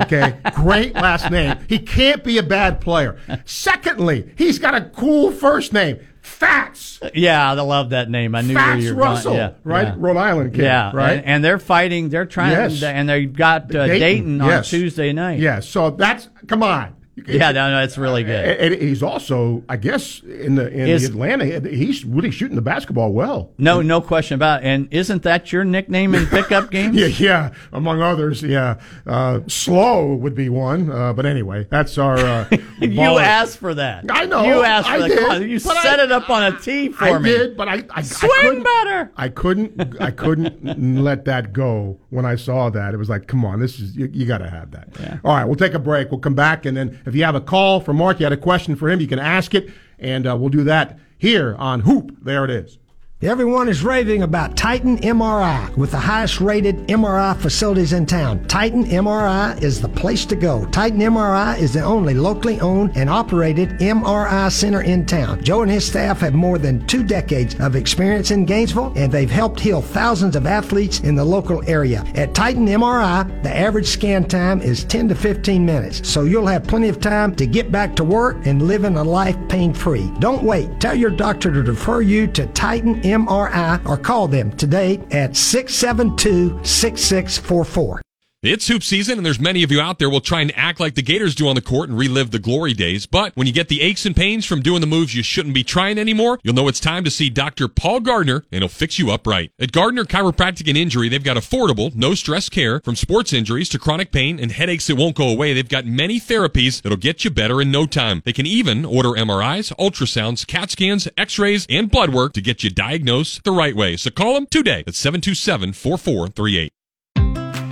Okay. Great last name. He can't be a bad player. Secondly, he's got a cool first name Fats. Yeah, I love that name. I knew where Fats you were Russell. going. Yeah, right? yeah. Rhode Island kid. Yeah, Right? and, and they're fighting. They're trying, Yes. and they've got uh, Dayton, on yes. Tuesday night. Yeah. So that's, come on. Yeah, no, no, it's really good. And he's also, I guess, in the in Is- Atlanta, he's really shooting the basketball well. No, no question about it. And isn't that your nickname in pickup games? Yeah, yeah. Among others, yeah. Uh, slow would be one, uh, but anyway, that's our. Uh, You asked for that. I know. You asked for I that. did, you set I- it up on a tee for I me. I did, but I, I, Swing I better. I couldn't. I couldn't let that go when I saw that. It was like, come on, this is you, you got to have that. Yeah. All right, we'll take a break. We'll come back, and then if you have a call for Mark, you had a question for him, you can ask it, and uh, we'll do that here on Hoop. There it is. Everyone is raving about Titan MRI with the highest rated MRI facilities in town. Titan MRI is the place to go. Titan MRI is the only locally owned and operated MRI center in town. Joe and his staff have more than two decades of experience in Gainesville and they've helped heal thousands of athletes in the local area. At Titan MRI, the average scan time is 10 to 15 minutes, so you'll have plenty of time to get back to work and living a life pain free. Don't wait. Tell your doctor to refer you to Titan MRI or call them today at 672 6644. It's hoop season, and there's many of you out there will try and act like the Gators do on the court and relive the glory days. But when you get the aches and pains from doing the moves you shouldn't be trying anymore, you'll know it's time to see Dr. Paul Gardner, and he'll fix you up right. At Gardner Chiropractic and Injury, they've got affordable, no stress care from sports injuries to chronic pain and headaches that won't go away. They've got many therapies that'll get you better in no time. They can even order MRIs, ultrasounds, CAT scans, x-rays, and blood work to get you diagnosed the right way. So call them today at 727 4438.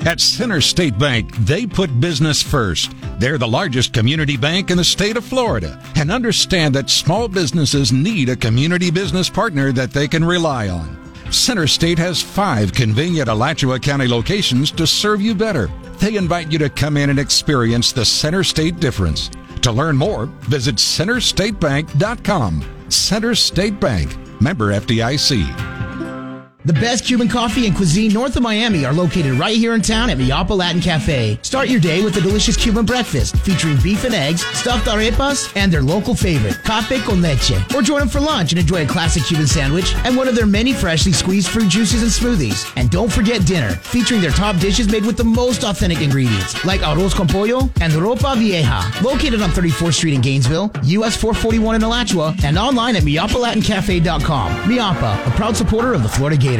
At Center State Bank, they put business first. They're the largest community bank in the state of Florida and understand that small businesses need a community business partner that they can rely on. Center State has five convenient Alachua County locations to serve you better. They invite you to come in and experience the Center State difference. To learn more, visit centerstatebank.com. Center State Bank, member FDIC. The best Cuban coffee and cuisine north of Miami are located right here in town at Mi Apa Latin Cafe. Start your day with a delicious Cuban breakfast featuring beef and eggs, stuffed arepas, and their local favorite, cafe con leche. Or join them for lunch and enjoy a classic Cuban sandwich and one of their many freshly squeezed fruit juices and smoothies. And don't forget dinner, featuring their top dishes made with the most authentic ingredients, like arroz con pollo and ropa vieja. Located on 34th Street in Gainesville, US 441 in Alachua, and online at miapalatincafe.com. Mi Apa, a proud supporter of the Florida Gators.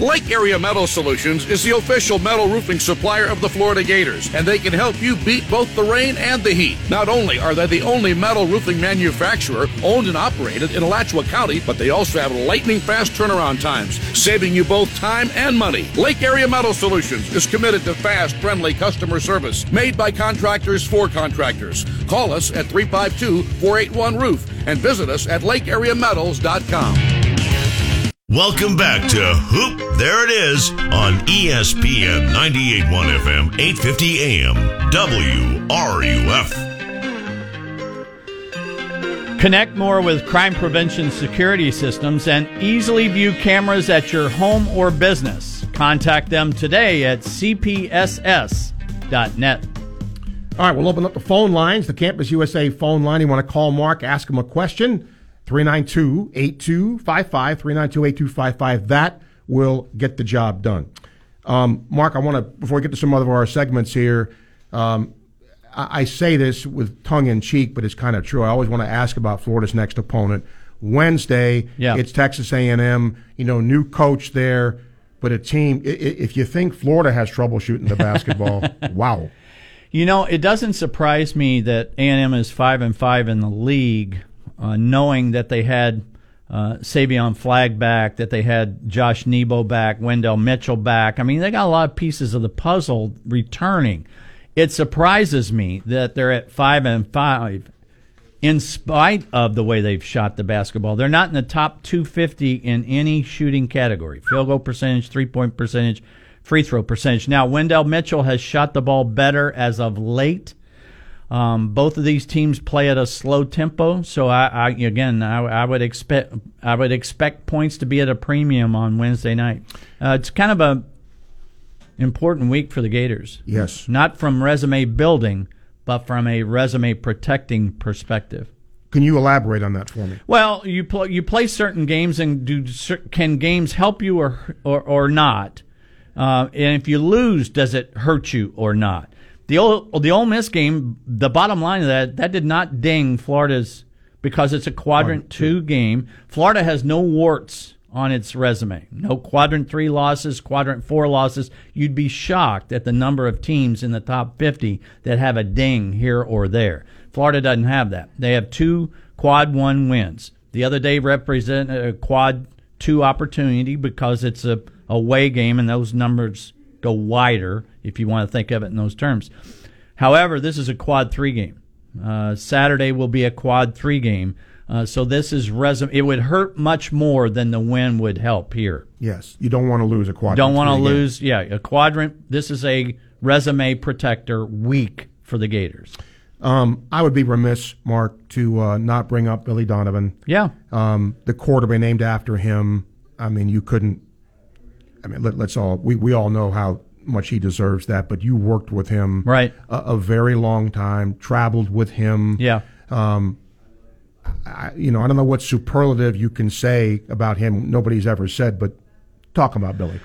Lake Area Metal Solutions is the official metal roofing supplier of the Florida Gators, and they can help you beat both the rain and the heat. Not only are they the only metal roofing manufacturer owned and operated in Alachua County, but they also have lightning fast turnaround times, saving you both time and money. Lake Area Metal Solutions is committed to fast, friendly customer service made by contractors for contractors. Call us at 352 481 Roof and visit us at lakeareametals.com. Welcome back to Hoop There It Is on ESPN 98.1 FM, 850 AM, WRUF. Connect more with crime prevention security systems and easily view cameras at your home or business. Contact them today at cpss.net. All right, we'll open up the phone lines, the Campus USA phone line. You want to call Mark, ask him a question, 392 8255, 392 8255. That will get the job done. Um, Mark, I want to, before we get to some other of our segments here, um, I, I say this with tongue in cheek, but it's kind of true. I always want to ask about Florida's next opponent. Wednesday, Yeah. it's Texas A&M. You know, new coach there, but a team. If you think Florida has trouble shooting the basketball, wow. You know, it doesn't surprise me that A&M is five and five in the league, uh, knowing that they had uh, Savion Flagg back, that they had Josh Nebo back, Wendell Mitchell back. I mean, they got a lot of pieces of the puzzle returning. It surprises me that they're at five and five, in spite of the way they've shot the basketball. They're not in the top 250 in any shooting category: field goal percentage, three point percentage, free throw percentage. Now, Wendell Mitchell has shot the ball better as of late. Um, both of these teams play at a slow tempo, so I, I again I, I would expect I would expect points to be at a premium on Wednesday night. Uh, it's kind of a important week for the Gators. Yes. not from resume building, but from a resume protecting perspective. Can you elaborate on that for me? Well, you play you play certain games, and do cer- can games help you or or, or not? Uh, and if you lose, does it hurt you or not? The old the Ole Miss game, the bottom line of that that did not ding Florida's because it's a quadrant two game. Florida has no warts on its resume. No quadrant three losses, quadrant four losses. You'd be shocked at the number of teams in the top 50 that have a ding here or there. Florida doesn't have that. They have two quad one wins. The other day represented a uh, quad two opportunity because it's a away game and those numbers go wider if you want to think of it in those terms. However, this is a quad three game. Uh, Saturday will be a quad three game. Uh, so this is resume. It would hurt much more than the win would help here. Yes, you don't want to lose a quadrant. Don't want to lose. Yeah, a quadrant. This is a resume protector week for the Gators. Um, I would be remiss, Mark, to uh, not bring up Billy Donovan. Yeah. Um, the quarterback named after him. I mean, you couldn't. I mean, let, us all we, we all know how much he deserves that. But you worked with him right a, a very long time, traveled with him. Yeah. Um, I, you know, I don't know what superlative you can say about him. Nobody's ever said, but talk about Billy.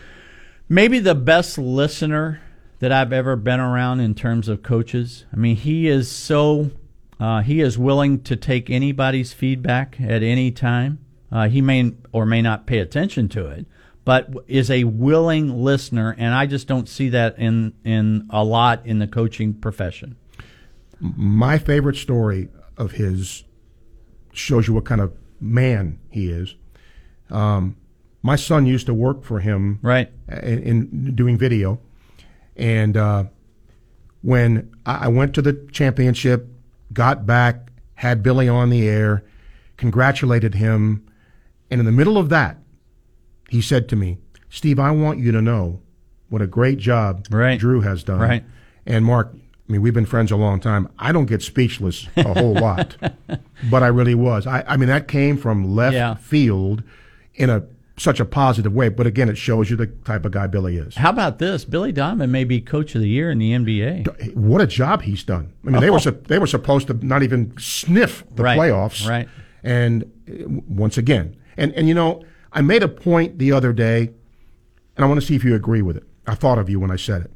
Maybe the best listener that I've ever been around in terms of coaches. I mean, he is so uh, he is willing to take anybody's feedback at any time. Uh, he may or may not pay attention to it, but is a willing listener, and I just don't see that in in a lot in the coaching profession. My favorite story of his shows you what kind of man he is. Um, my son used to work for him, right, in, in doing video, and uh, when I went to the championship, got back, had Billy on the air, congratulated him, and in the middle of that, he said to me, "Steve, I want you to know what a great job right. Drew has done." Right. And Mark, I mean, we've been friends a long time. I don't get speechless a whole lot, but I really was. I, I mean, that came from left Yeah. field in a such a positive way. But again, it shows you the type of guy Billy is. How about this? Billy Donovan may be coach of the year in the NBA. What a job he's done. I mean, they were sup- they were supposed to not even sniff the Right, playoffs, right. And uh, once again, and and you know, I made a point the other day, and I want to see if you agree with it. I thought of you when I said it.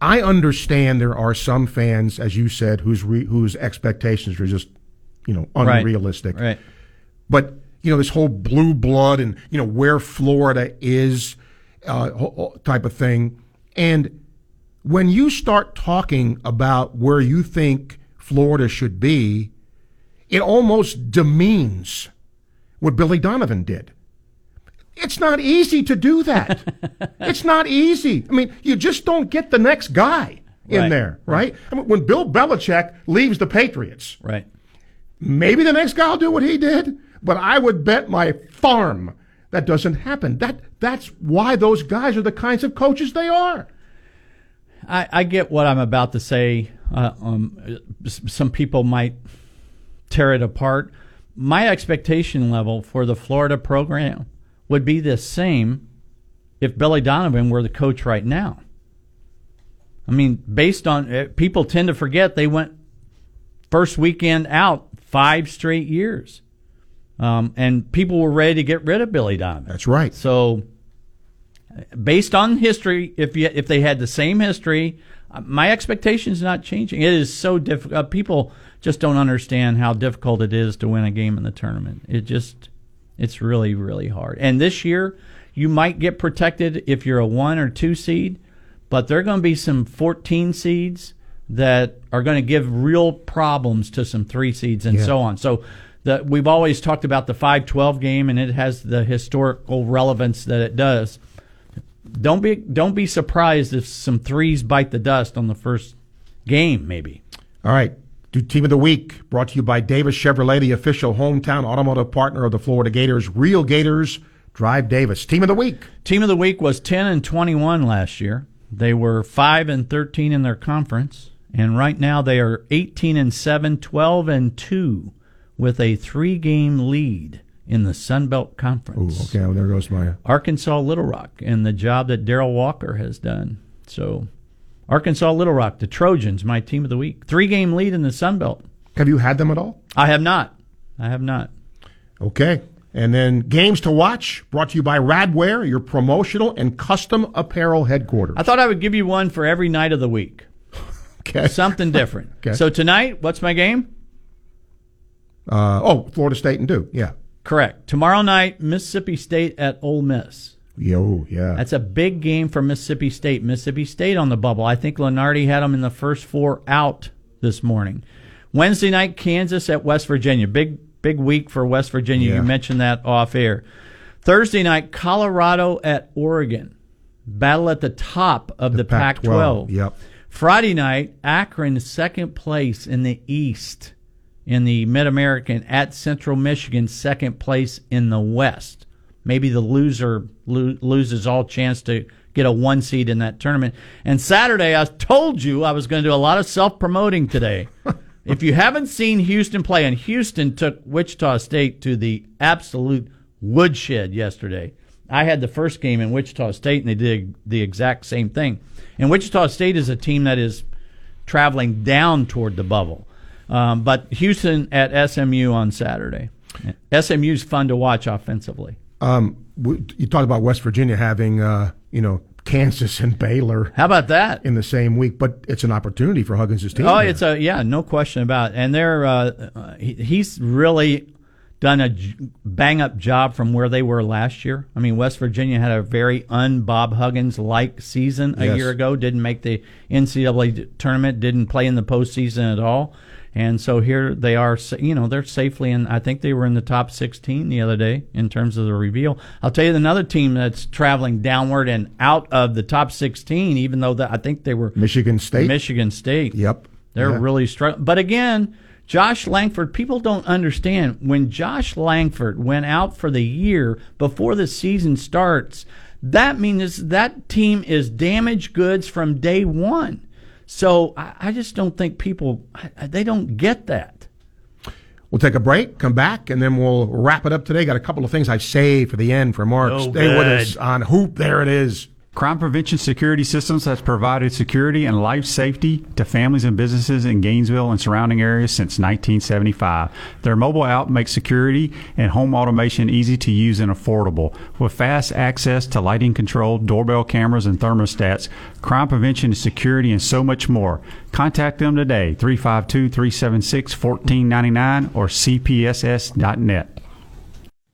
I understand there are some fans, as you said, whose re, whose expectations are just, you know, unrealistic. right. But you know, this whole blue blood and you know where Florida is, uh, type of thing. And when you start talking about where you think Florida should be, it almost demeans what Billy Donovan did. It's not easy to do that. it's not easy. I mean, you just don't get the next guy in Right. there, right? I mean, when Bill Belichick leaves the Patriots, Right. maybe the next guy will do what he did, but I would bet my farm that doesn't happen. That that's why those guys are the kinds of coaches they are. I, I get what I'm about to say. Uh, um, some people might tear it apart. My expectation level for the Florida program would be the same if Billy Donovan were the coach right now. I mean, based on uh, people tend to forget they went first weekend out five straight years, um, and people were ready to get rid of Billy Donovan. That's right. So based on history, if you, if they had the same history, uh, my expectation is not changing. It is so difficult. Uh, people just don't understand how difficult it is to win a game in the tournament. It just, it's really, really hard. And this year, you might get protected if you're a one or two seed, but there are going to be some 14 seeds that are going to give real problems to some three seeds and Yeah. so on. So the, we've always talked about the 5-12 game, and it has the historical relevance that it does. Don't be don't be surprised if some threes bite the dust on the first game, maybe. All right. Do Team of the Week brought to you by Davis Chevrolet, the official hometown automotive partner of the Florida Gators. Real Gators drive Davis. Team of the Week. Team of the week was 10 and 21 last year. They were 5 and 13 in their conference, and right now they are 18 and 7, 12 and 2 with a 3-game lead in the Sun Belt Ooh, Conference. okay, well, there goes my. Arkansas Little Rock and the job that Darrell Walker has done. So, Arkansas Little Rock, the Trojans, my team of the week. Three game lead in the Sun Belt. Have you had them at all? I have not. I have not. Okay. And then games to watch brought to you by Radware, your promotional and custom apparel headquarters. I thought I would give you one for every night of the week. Okay. Something different. Okay. So, tonight, what's my game? Uh, oh, Florida State and Duke. Yeah. Correct. Tomorrow night, Mississippi State at Ole Miss. Yo, yeah. That's a big game for Mississippi State. Mississippi State on the bubble. I think Lunardi had them in the first four out this morning. Wednesday night, Kansas at West Virginia. Big big week for West Virginia. Yeah. You mentioned that off air. Thursday night, Colorado at Oregon. Battle at the top of the, Pac-12. Yep. Friday night, Akron second place in the East in the Mid American at Central Michigan, second place in the West. Maybe the loser lo- loses all chance to get a one seed in that tournament. And Saturday, I told you I was going to do a lot of self promoting today. if you haven't seen Houston play, and Houston took Wichita State to the absolute woodshed yesterday. I had the first game in Wichita State, and they did the exact same thing. And Wichita State is a team that is traveling down toward the bubble. Um, but Houston at SMU on Saturday. SMU is fun to watch offensively. Um, you talked about West Virginia having, uh, you know, Kansas and Baylor. How about that in the same week? But it's an opportunity for Huggins' team. Oh, it's a yeah, no question about. It. And they're uh, he, he's really done a bang up job from where they were last year. I mean, West Virginia had a very un Bob Huggins like season a yes. year ago. Didn't make the NCAA tournament. Didn't play in the postseason at all. And so here they are, you know, they're safely in. I think they were in the top 16 the other day in terms of the reveal. I'll tell you another team that's traveling downward and out of the top 16, even though the, I think they were Michigan State. Michigan State. Yep. They're yeah. really struggling. But again, Josh Langford, people don't understand when Josh Langford went out for the year before the season starts, that means that team is damaged goods from day one. So I, I just don't think people, I, they don't get that. We'll take a break, come back, and then we'll wrap it up today. Got a couple of things I saved for the end for Mark. Oh, Stay good. with us on Hoop. There it is. Crime Prevention Security Systems has provided security and life safety to families and businesses in Gainesville and surrounding areas since 1975. Their mobile app makes security and home automation easy to use and affordable. With fast access to lighting control, doorbell cameras, and thermostats, crime prevention is security and so much more. Contact them today, 352 376 1499 or cpss.net.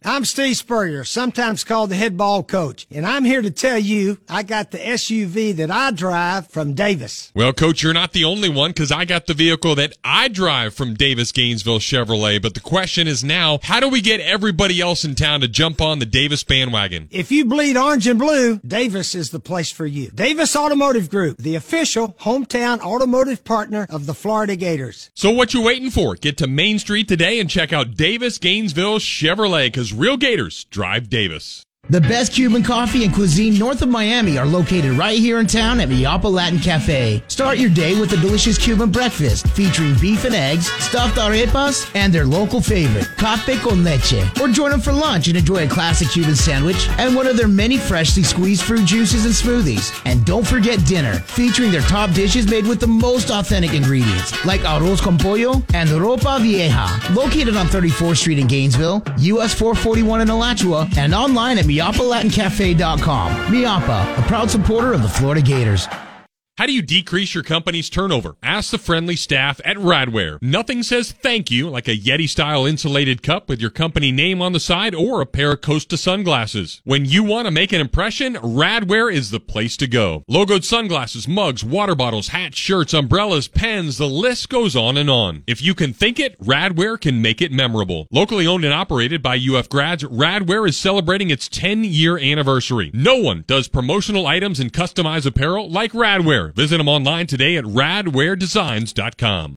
I'm Steve Spurrier, sometimes called the head ball coach, and I'm here to tell you I got the SUV that I drive from Davis. Well, coach, you're not the only one because I got the vehicle that I drive from Davis Gainesville Chevrolet. But the question is now, how do we get everybody else in town to jump on the Davis bandwagon? If you bleed orange and blue, Davis is the place for you. Davis Automotive Group, the official hometown automotive partner of the Florida Gators. So what you waiting for? Get to Main Street today and check out Davis Gainesville Chevrolet because real Gators drive Davis. The best Cuban coffee and cuisine north of Miami are located right here in town at Mi Apa Latin Cafe. Start your day with a delicious Cuban breakfast featuring beef and eggs, stuffed arepas, and their local favorite, cafe con leche. Or join them for lunch and enjoy a classic Cuban sandwich and one of their many freshly squeezed fruit juices and smoothies. And don't forget dinner, featuring their top dishes made with the most authentic ingredients, like arroz con pollo and ropa vieja. Located on 34th Street in Gainesville, US 441 in Alachua, and online at MiapaLatinCafe.com. Mi Apa, a proud supporter of the Florida Gators. How do you decrease your company's turnover? Ask the friendly staff at Radware. Nothing says thank you like a Yeti style insulated cup with your company name on the side or a pair of Costa sunglasses. When you want to make an impression, Radware is the place to go. Logoed sunglasses, mugs, water bottles, hats, shirts, umbrellas, pens, the list goes on and on. If you can think it, Radware can make it memorable. Locally owned and operated by UF grads, Radware is celebrating its 10 year anniversary. No one does promotional items and customized apparel like Radware. Visit them online today at radwaredesigns.com.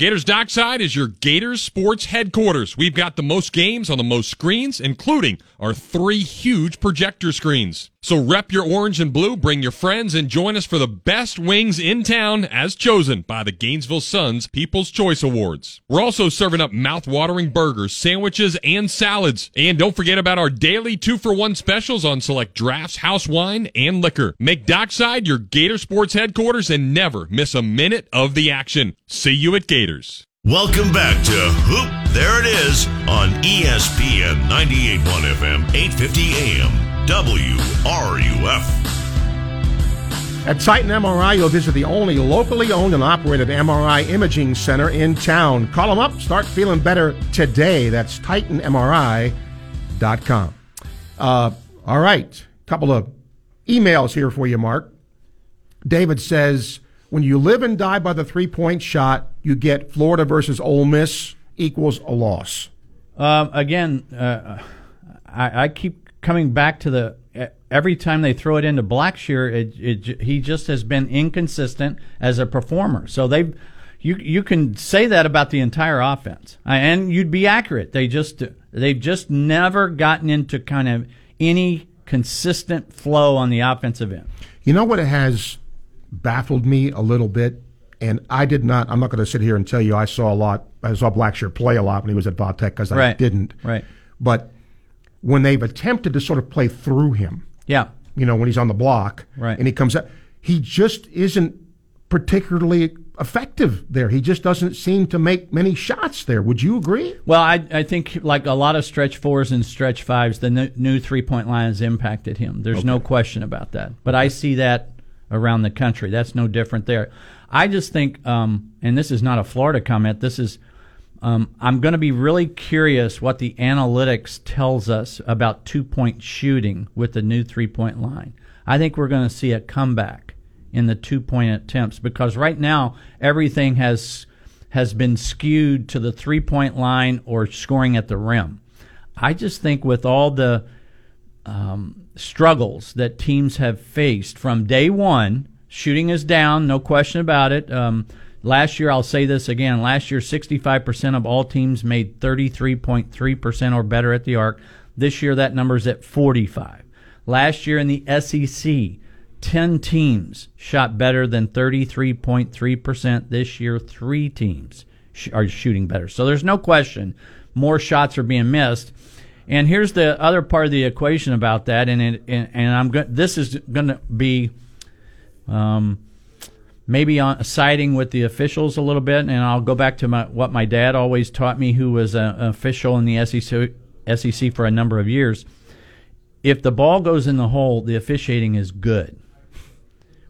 Gators Dockside is your Gators sports headquarters. We've got the most games on the most screens, including our three huge projector screens. So rep your orange and blue, bring your friends, and join us for the best wings in town as chosen by the Gainesville Suns People's Choice Awards. We're also serving up mouth-watering burgers, sandwiches, and salads. And don't forget about our daily two-for-one specials on select drafts, house wine, and liquor. Make Dockside your Gator Sports headquarters and never miss a minute of the action. See you at Gators. Welcome back to Hoop There It Is on ESPN 98.1 FM, 850 AM, WRUF. At Titan MRI, you'll visit the only locally owned and operated MRI imaging center in town. Call them up. Start feeling better today. That's TitanMRI.com. Uh, all right. Couple of emails here for you, Mark. David says, when you live and die by the three point shot, you get Florida versus Ole Miss equals a loss. Um, again, uh, I, I keep coming back to the every time they throw it into Blackshear, it, it, he just has been inconsistent as a performer. So they, you you can say that about the entire offense, and you'd be accurate. They just they've just never gotten into kind of any consistent flow on the offensive end. You know what it has baffled me a little bit, and I did not. I'm not going to sit here and tell you I saw a lot. I saw Blackshear play a lot when he was at Va Tech because I Right. didn't. Right. But when they've attempted to sort of play through him, Yeah. you know, when he's on the block, Right. and he comes up, he just isn't particularly effective there. He just doesn't seem to make many shots there. Would you agree? Well, I, I think like a lot of stretch fours and stretch fives, the new, new three point line has impacted him. There's no question about that. But I see that around the country. That's no different there. I just think, um, and this is not a Florida comment. This is, um, I'm going to be really curious what the analytics tells us about two point shooting with the new three point line. I think we're going to see a comeback in the two point attempts because right now everything has has been skewed to the three point line or scoring at the rim. I just think with all the um, struggles that teams have faced from day one, shooting is down, no question about it. Um, last year, I'll say this again. Last year, 65% of all teams made 33.3% or better at the arc. This year, that number is at 45. Last year in the SEC, 10 teams shot better than 33.3%. This year, three teams sh- are shooting better. So there's no question more shots are being missed. And here's the other part of the equation about that, and it, and, and I'm go- this is going to be um, maybe on siding with the officials a little bit, and I'll go back to my, what my dad always taught me, who was an official in the SEC, SEC for a number of years. If the ball goes in the hole, the officiating is good.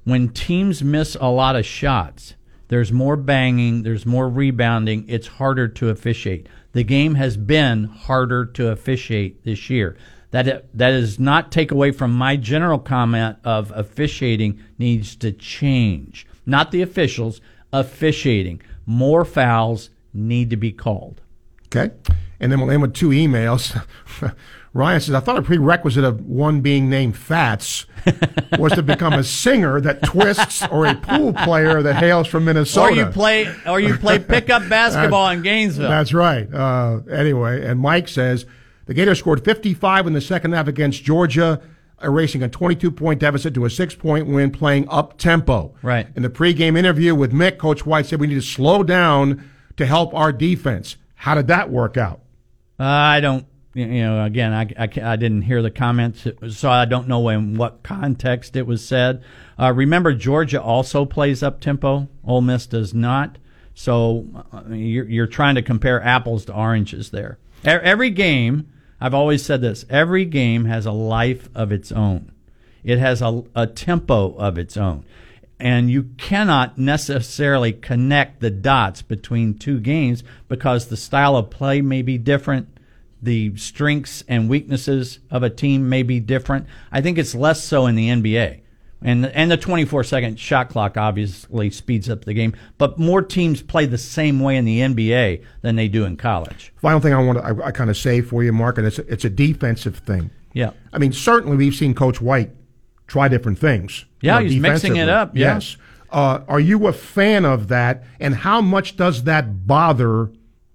When teams miss a lot of shots, there's more banging, there's more rebounding, it's harder to officiate. The game has been harder to officiate this year. That that does not take away from my general comment of officiating needs to change. Not the officials, officiating. More fouls need to be called. Okay. And then we'll end with two emails. Ryan says, I thought a prerequisite of one being named Fats was to become a singer that twists or a pool player that hails from Minnesota. Or you play or you play pickup basketball in Gainesville. That's right. Uh, anyway, and Mike says the Gators scored 55 in the second half against Georgia, erasing a 22 point deficit to a six point win, playing up tempo. Right. In the pregame interview with Mick, Coach White said we need to slow down to help our defense. How did that work out? Uh, I don't, you know, again, I, I, I didn't hear the comments, so I don't know in what context it was said. Uh, remember, Georgia also plays up tempo. Ole Miss does not. So uh, you're, you're trying to compare apples to oranges there. Every game, I've always said this, every game has a life of its own. It has a, a tempo of its own. And you cannot necessarily connect the dots between two games because the style of play may be different. The strengths and weaknesses of a team may be different. I think it's less so in the NBA. And, and the 24 second shot clock obviously speeds up the game, but more teams play the same way in the NBA than they do in college. Final thing I want to I, I kind of say for you, Mark, and it's it's a defensive thing. Yeah. I mean, certainly we've seen Coach White try different things. Yeah, he's mixing it up, yeah. Yes. Uh, are you a fan of that? And how much does that bother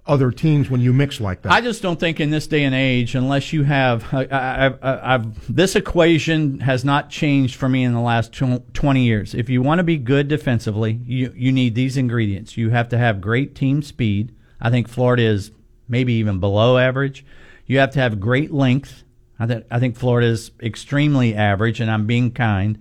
other teams when you mix like that? I just don't think in this day and age, unless you have, I, I, I, this equation has not changed for me in the last 20 years. If you want to be good defensively, you, you need these ingredients. You have to have great team speed. I think Florida is maybe even below average. You have to have great length. I, th- I think Florida is extremely average, and I'm being kind.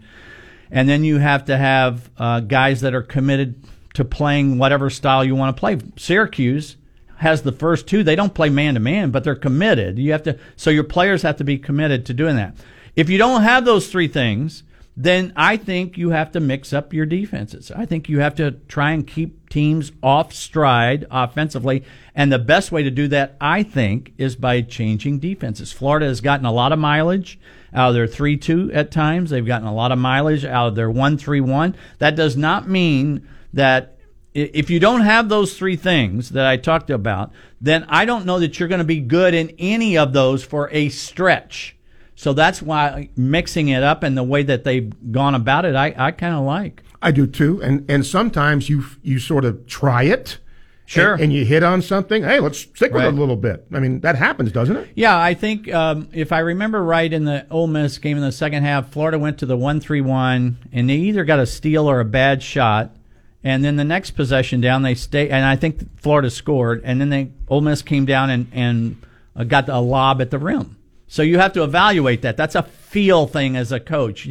And then you have to have uh, guys that are committed to playing whatever style you want to play. Syracuse has the first two. They don't play man to man, but they're committed. You have to, so your players have to be committed to doing that. If you don't have those three things, then I think you have to mix up your defenses. I think you have to try and keep teams off stride offensively. And the best way to do that, I think, is by changing defenses. Florida has gotten a lot of mileage out of their 3 2 at times. They've gotten a lot of mileage out of their 1 3 1. That does not mean that if you don't have those three things that I talked about, then I don't know that you're going to be good in any of those for a stretch. So that's why mixing it up and the way that they've gone about it, I, I kind of like. I do too, and and sometimes you you sort of try it, Sure. and, and you hit on something. Hey, let's stick with it a little bit. I mean, that happens, doesn't it? Yeah, I think um, if I remember right in the Ole Miss game in the second half, Florida went to the one-three-one, and they either got a steal or a bad shot. And then the next possession down, they stay, and I think Florida scored, and then they Ole Miss came down and and uh, got a lob at the rim. So you have to evaluate that. That's a feel thing as a coach.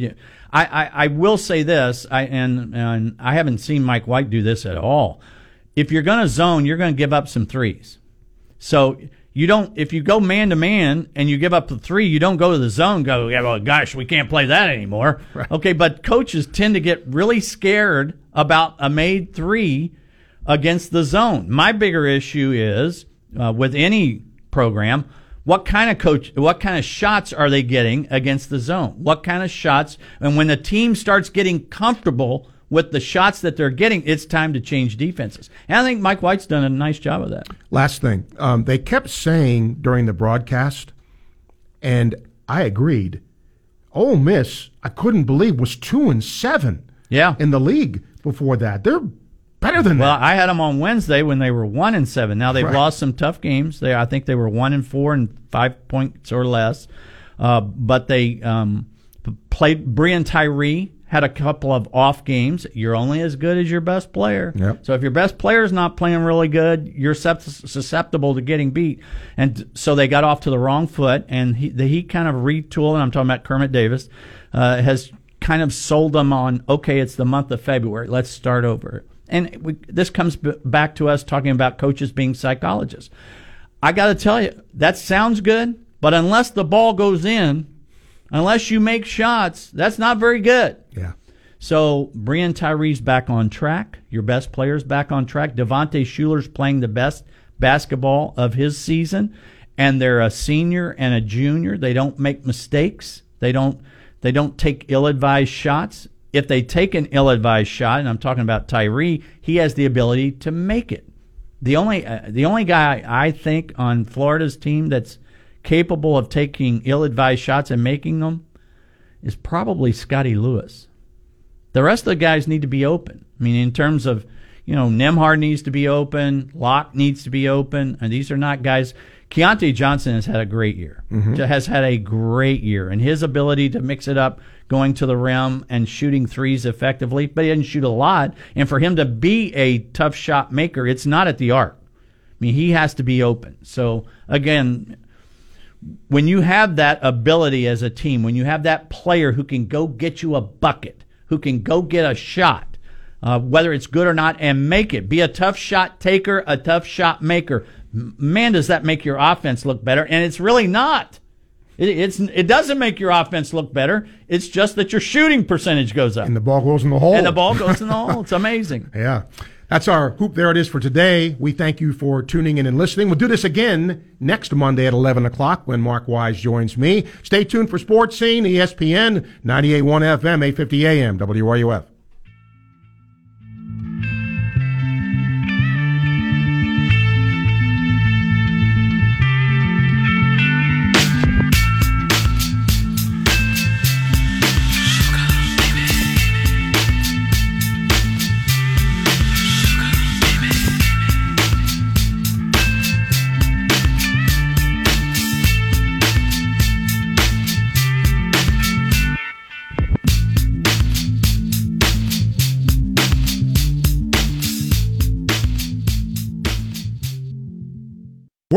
I, I, I will say this, I and and I haven't seen Mike White do this at all. If you're going to zone, you're going to give up some threes. So you don't if you go man to man and you give up the three, you don't go to the zone. Go, yeah, well, gosh, we can't play that anymore. Okay, but coaches tend to get really scared about a made three against the zone. My bigger issue is uh, with any program. What kind of coach? What kind of shots are they getting against the zone? What kind of shots? And when the team starts getting comfortable with the shots that they're getting, it's time to change defenses. And I think Mike White's done a nice job of that. Last thing, um, they kept saying during the broadcast, and I agreed. Ole Miss, I couldn't believe was two and seven. Yeah. in the league before that, they're better than Well, that. Well, I had them on Wednesday when they were one and seven. Now they've Right. lost some tough games. They, I think they were one and four and five points or less. Uh, but they um, played. Breein Tyree had a couple of off games. You're only as good as your best player. Yep. So if your best player is not playing really good, you're susceptible to getting beat. And so they got off to the wrong foot, and he, the, he kind of retooled. And I'm talking about Kermit Davis uh, has kind of sold them on. Okay, it's the month of February. Let's start over. And we, this comes b- back to us talking about coaches being psychologists. I got to tell you, that sounds good, but unless the ball goes in, unless you make shots, that's not very good. So Breein Tyree's back on track. Your best player's back on track. Devontae Shuler's playing the best basketball of his season, and they're a senior and a junior. They don't make mistakes. They don't. They don't take ill-advised shots. If they take an ill-advised shot, and I'm talking about Tyree, he has the ability to make it. The only uh, the only guy I think on Florida's team that's capable of taking ill-advised shots and making them is probably Scottie Lewis. The rest of the guys need to be open. I mean, in terms of, you know, Nembhard needs to be open, Locke needs to be open, and these are not guys. Keyontae Johnson has had a great year. Mm-hmm. Has had a great year, and his ability to mix it up, going to the rim and shooting threes effectively, but he didn't shoot a lot. And for him to be a tough shot maker, it's not at the arc. I mean, he has to be open. So again, when you have that ability as a team, when you have that player who can go get you a bucket, who can go get a shot, uh, whether it's good or not, and make it, be a tough shot taker, a tough shot maker. Man, does that make your offense look better? And it's really not. It, it's it doesn't make your offense look better. It's just that your shooting percentage goes up, and the ball goes in the hole. and the ball goes in the hole. It's amazing. Yeah. That's our hoop. There it is for today. We thank you for tuning in and listening. We'll do this again next Monday at 11 o'clock when Mark Wise joins me. Stay tuned for Sports Scene, ESPN 98.1 FM, 850 AM, WRUF.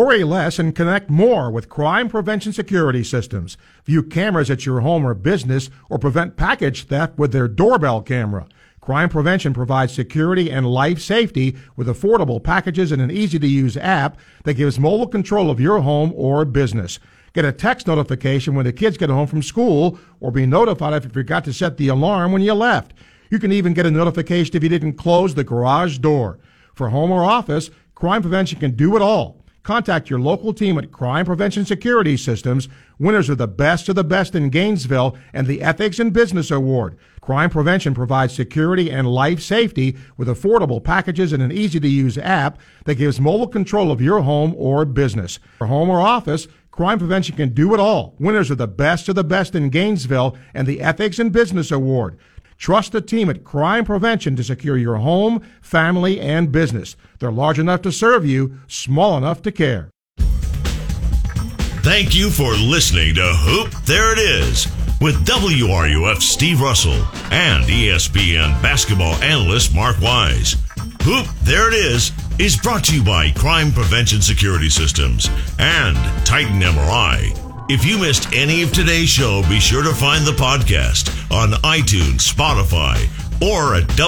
Worry less and connect more with crime prevention security systems. View cameras at your home or business or prevent package theft with their doorbell camera. Crime Prevention provides security and life safety with affordable packages and an easy to use app that gives mobile control of your home or business. get a text notification when the kids get home from school, or be notified if you forgot to set the alarm when you left. You can even get a notification if you didn't close the garage door. For home or office, crime prevention can do it all. Contact your local team at Crime Prevention Security Systems, winners of the Best of the Best in Gainesville and the Ethics and Business Award. Crime Prevention provides security and life safety with affordable packages and an easy to use app that gives mobile control of your home or business. For home or office, Crime Prevention can do it all. Winners of the Best of the Best in Gainesville and the Ethics and Business Award. Trust the team at Crime Prevention to secure your home, family, and business. They're large enough to serve you, small enough to care. Thank you for listening to Hoop There It Is with WRUF Steve Russell and ESPN basketball analyst Mark Wise. Hoop There It Is is brought to you by Crime Prevention Security Systems and Titan MRI. If you missed any of today's show, be sure to find the podcast on iTunes, Spotify, or at WRUF.com.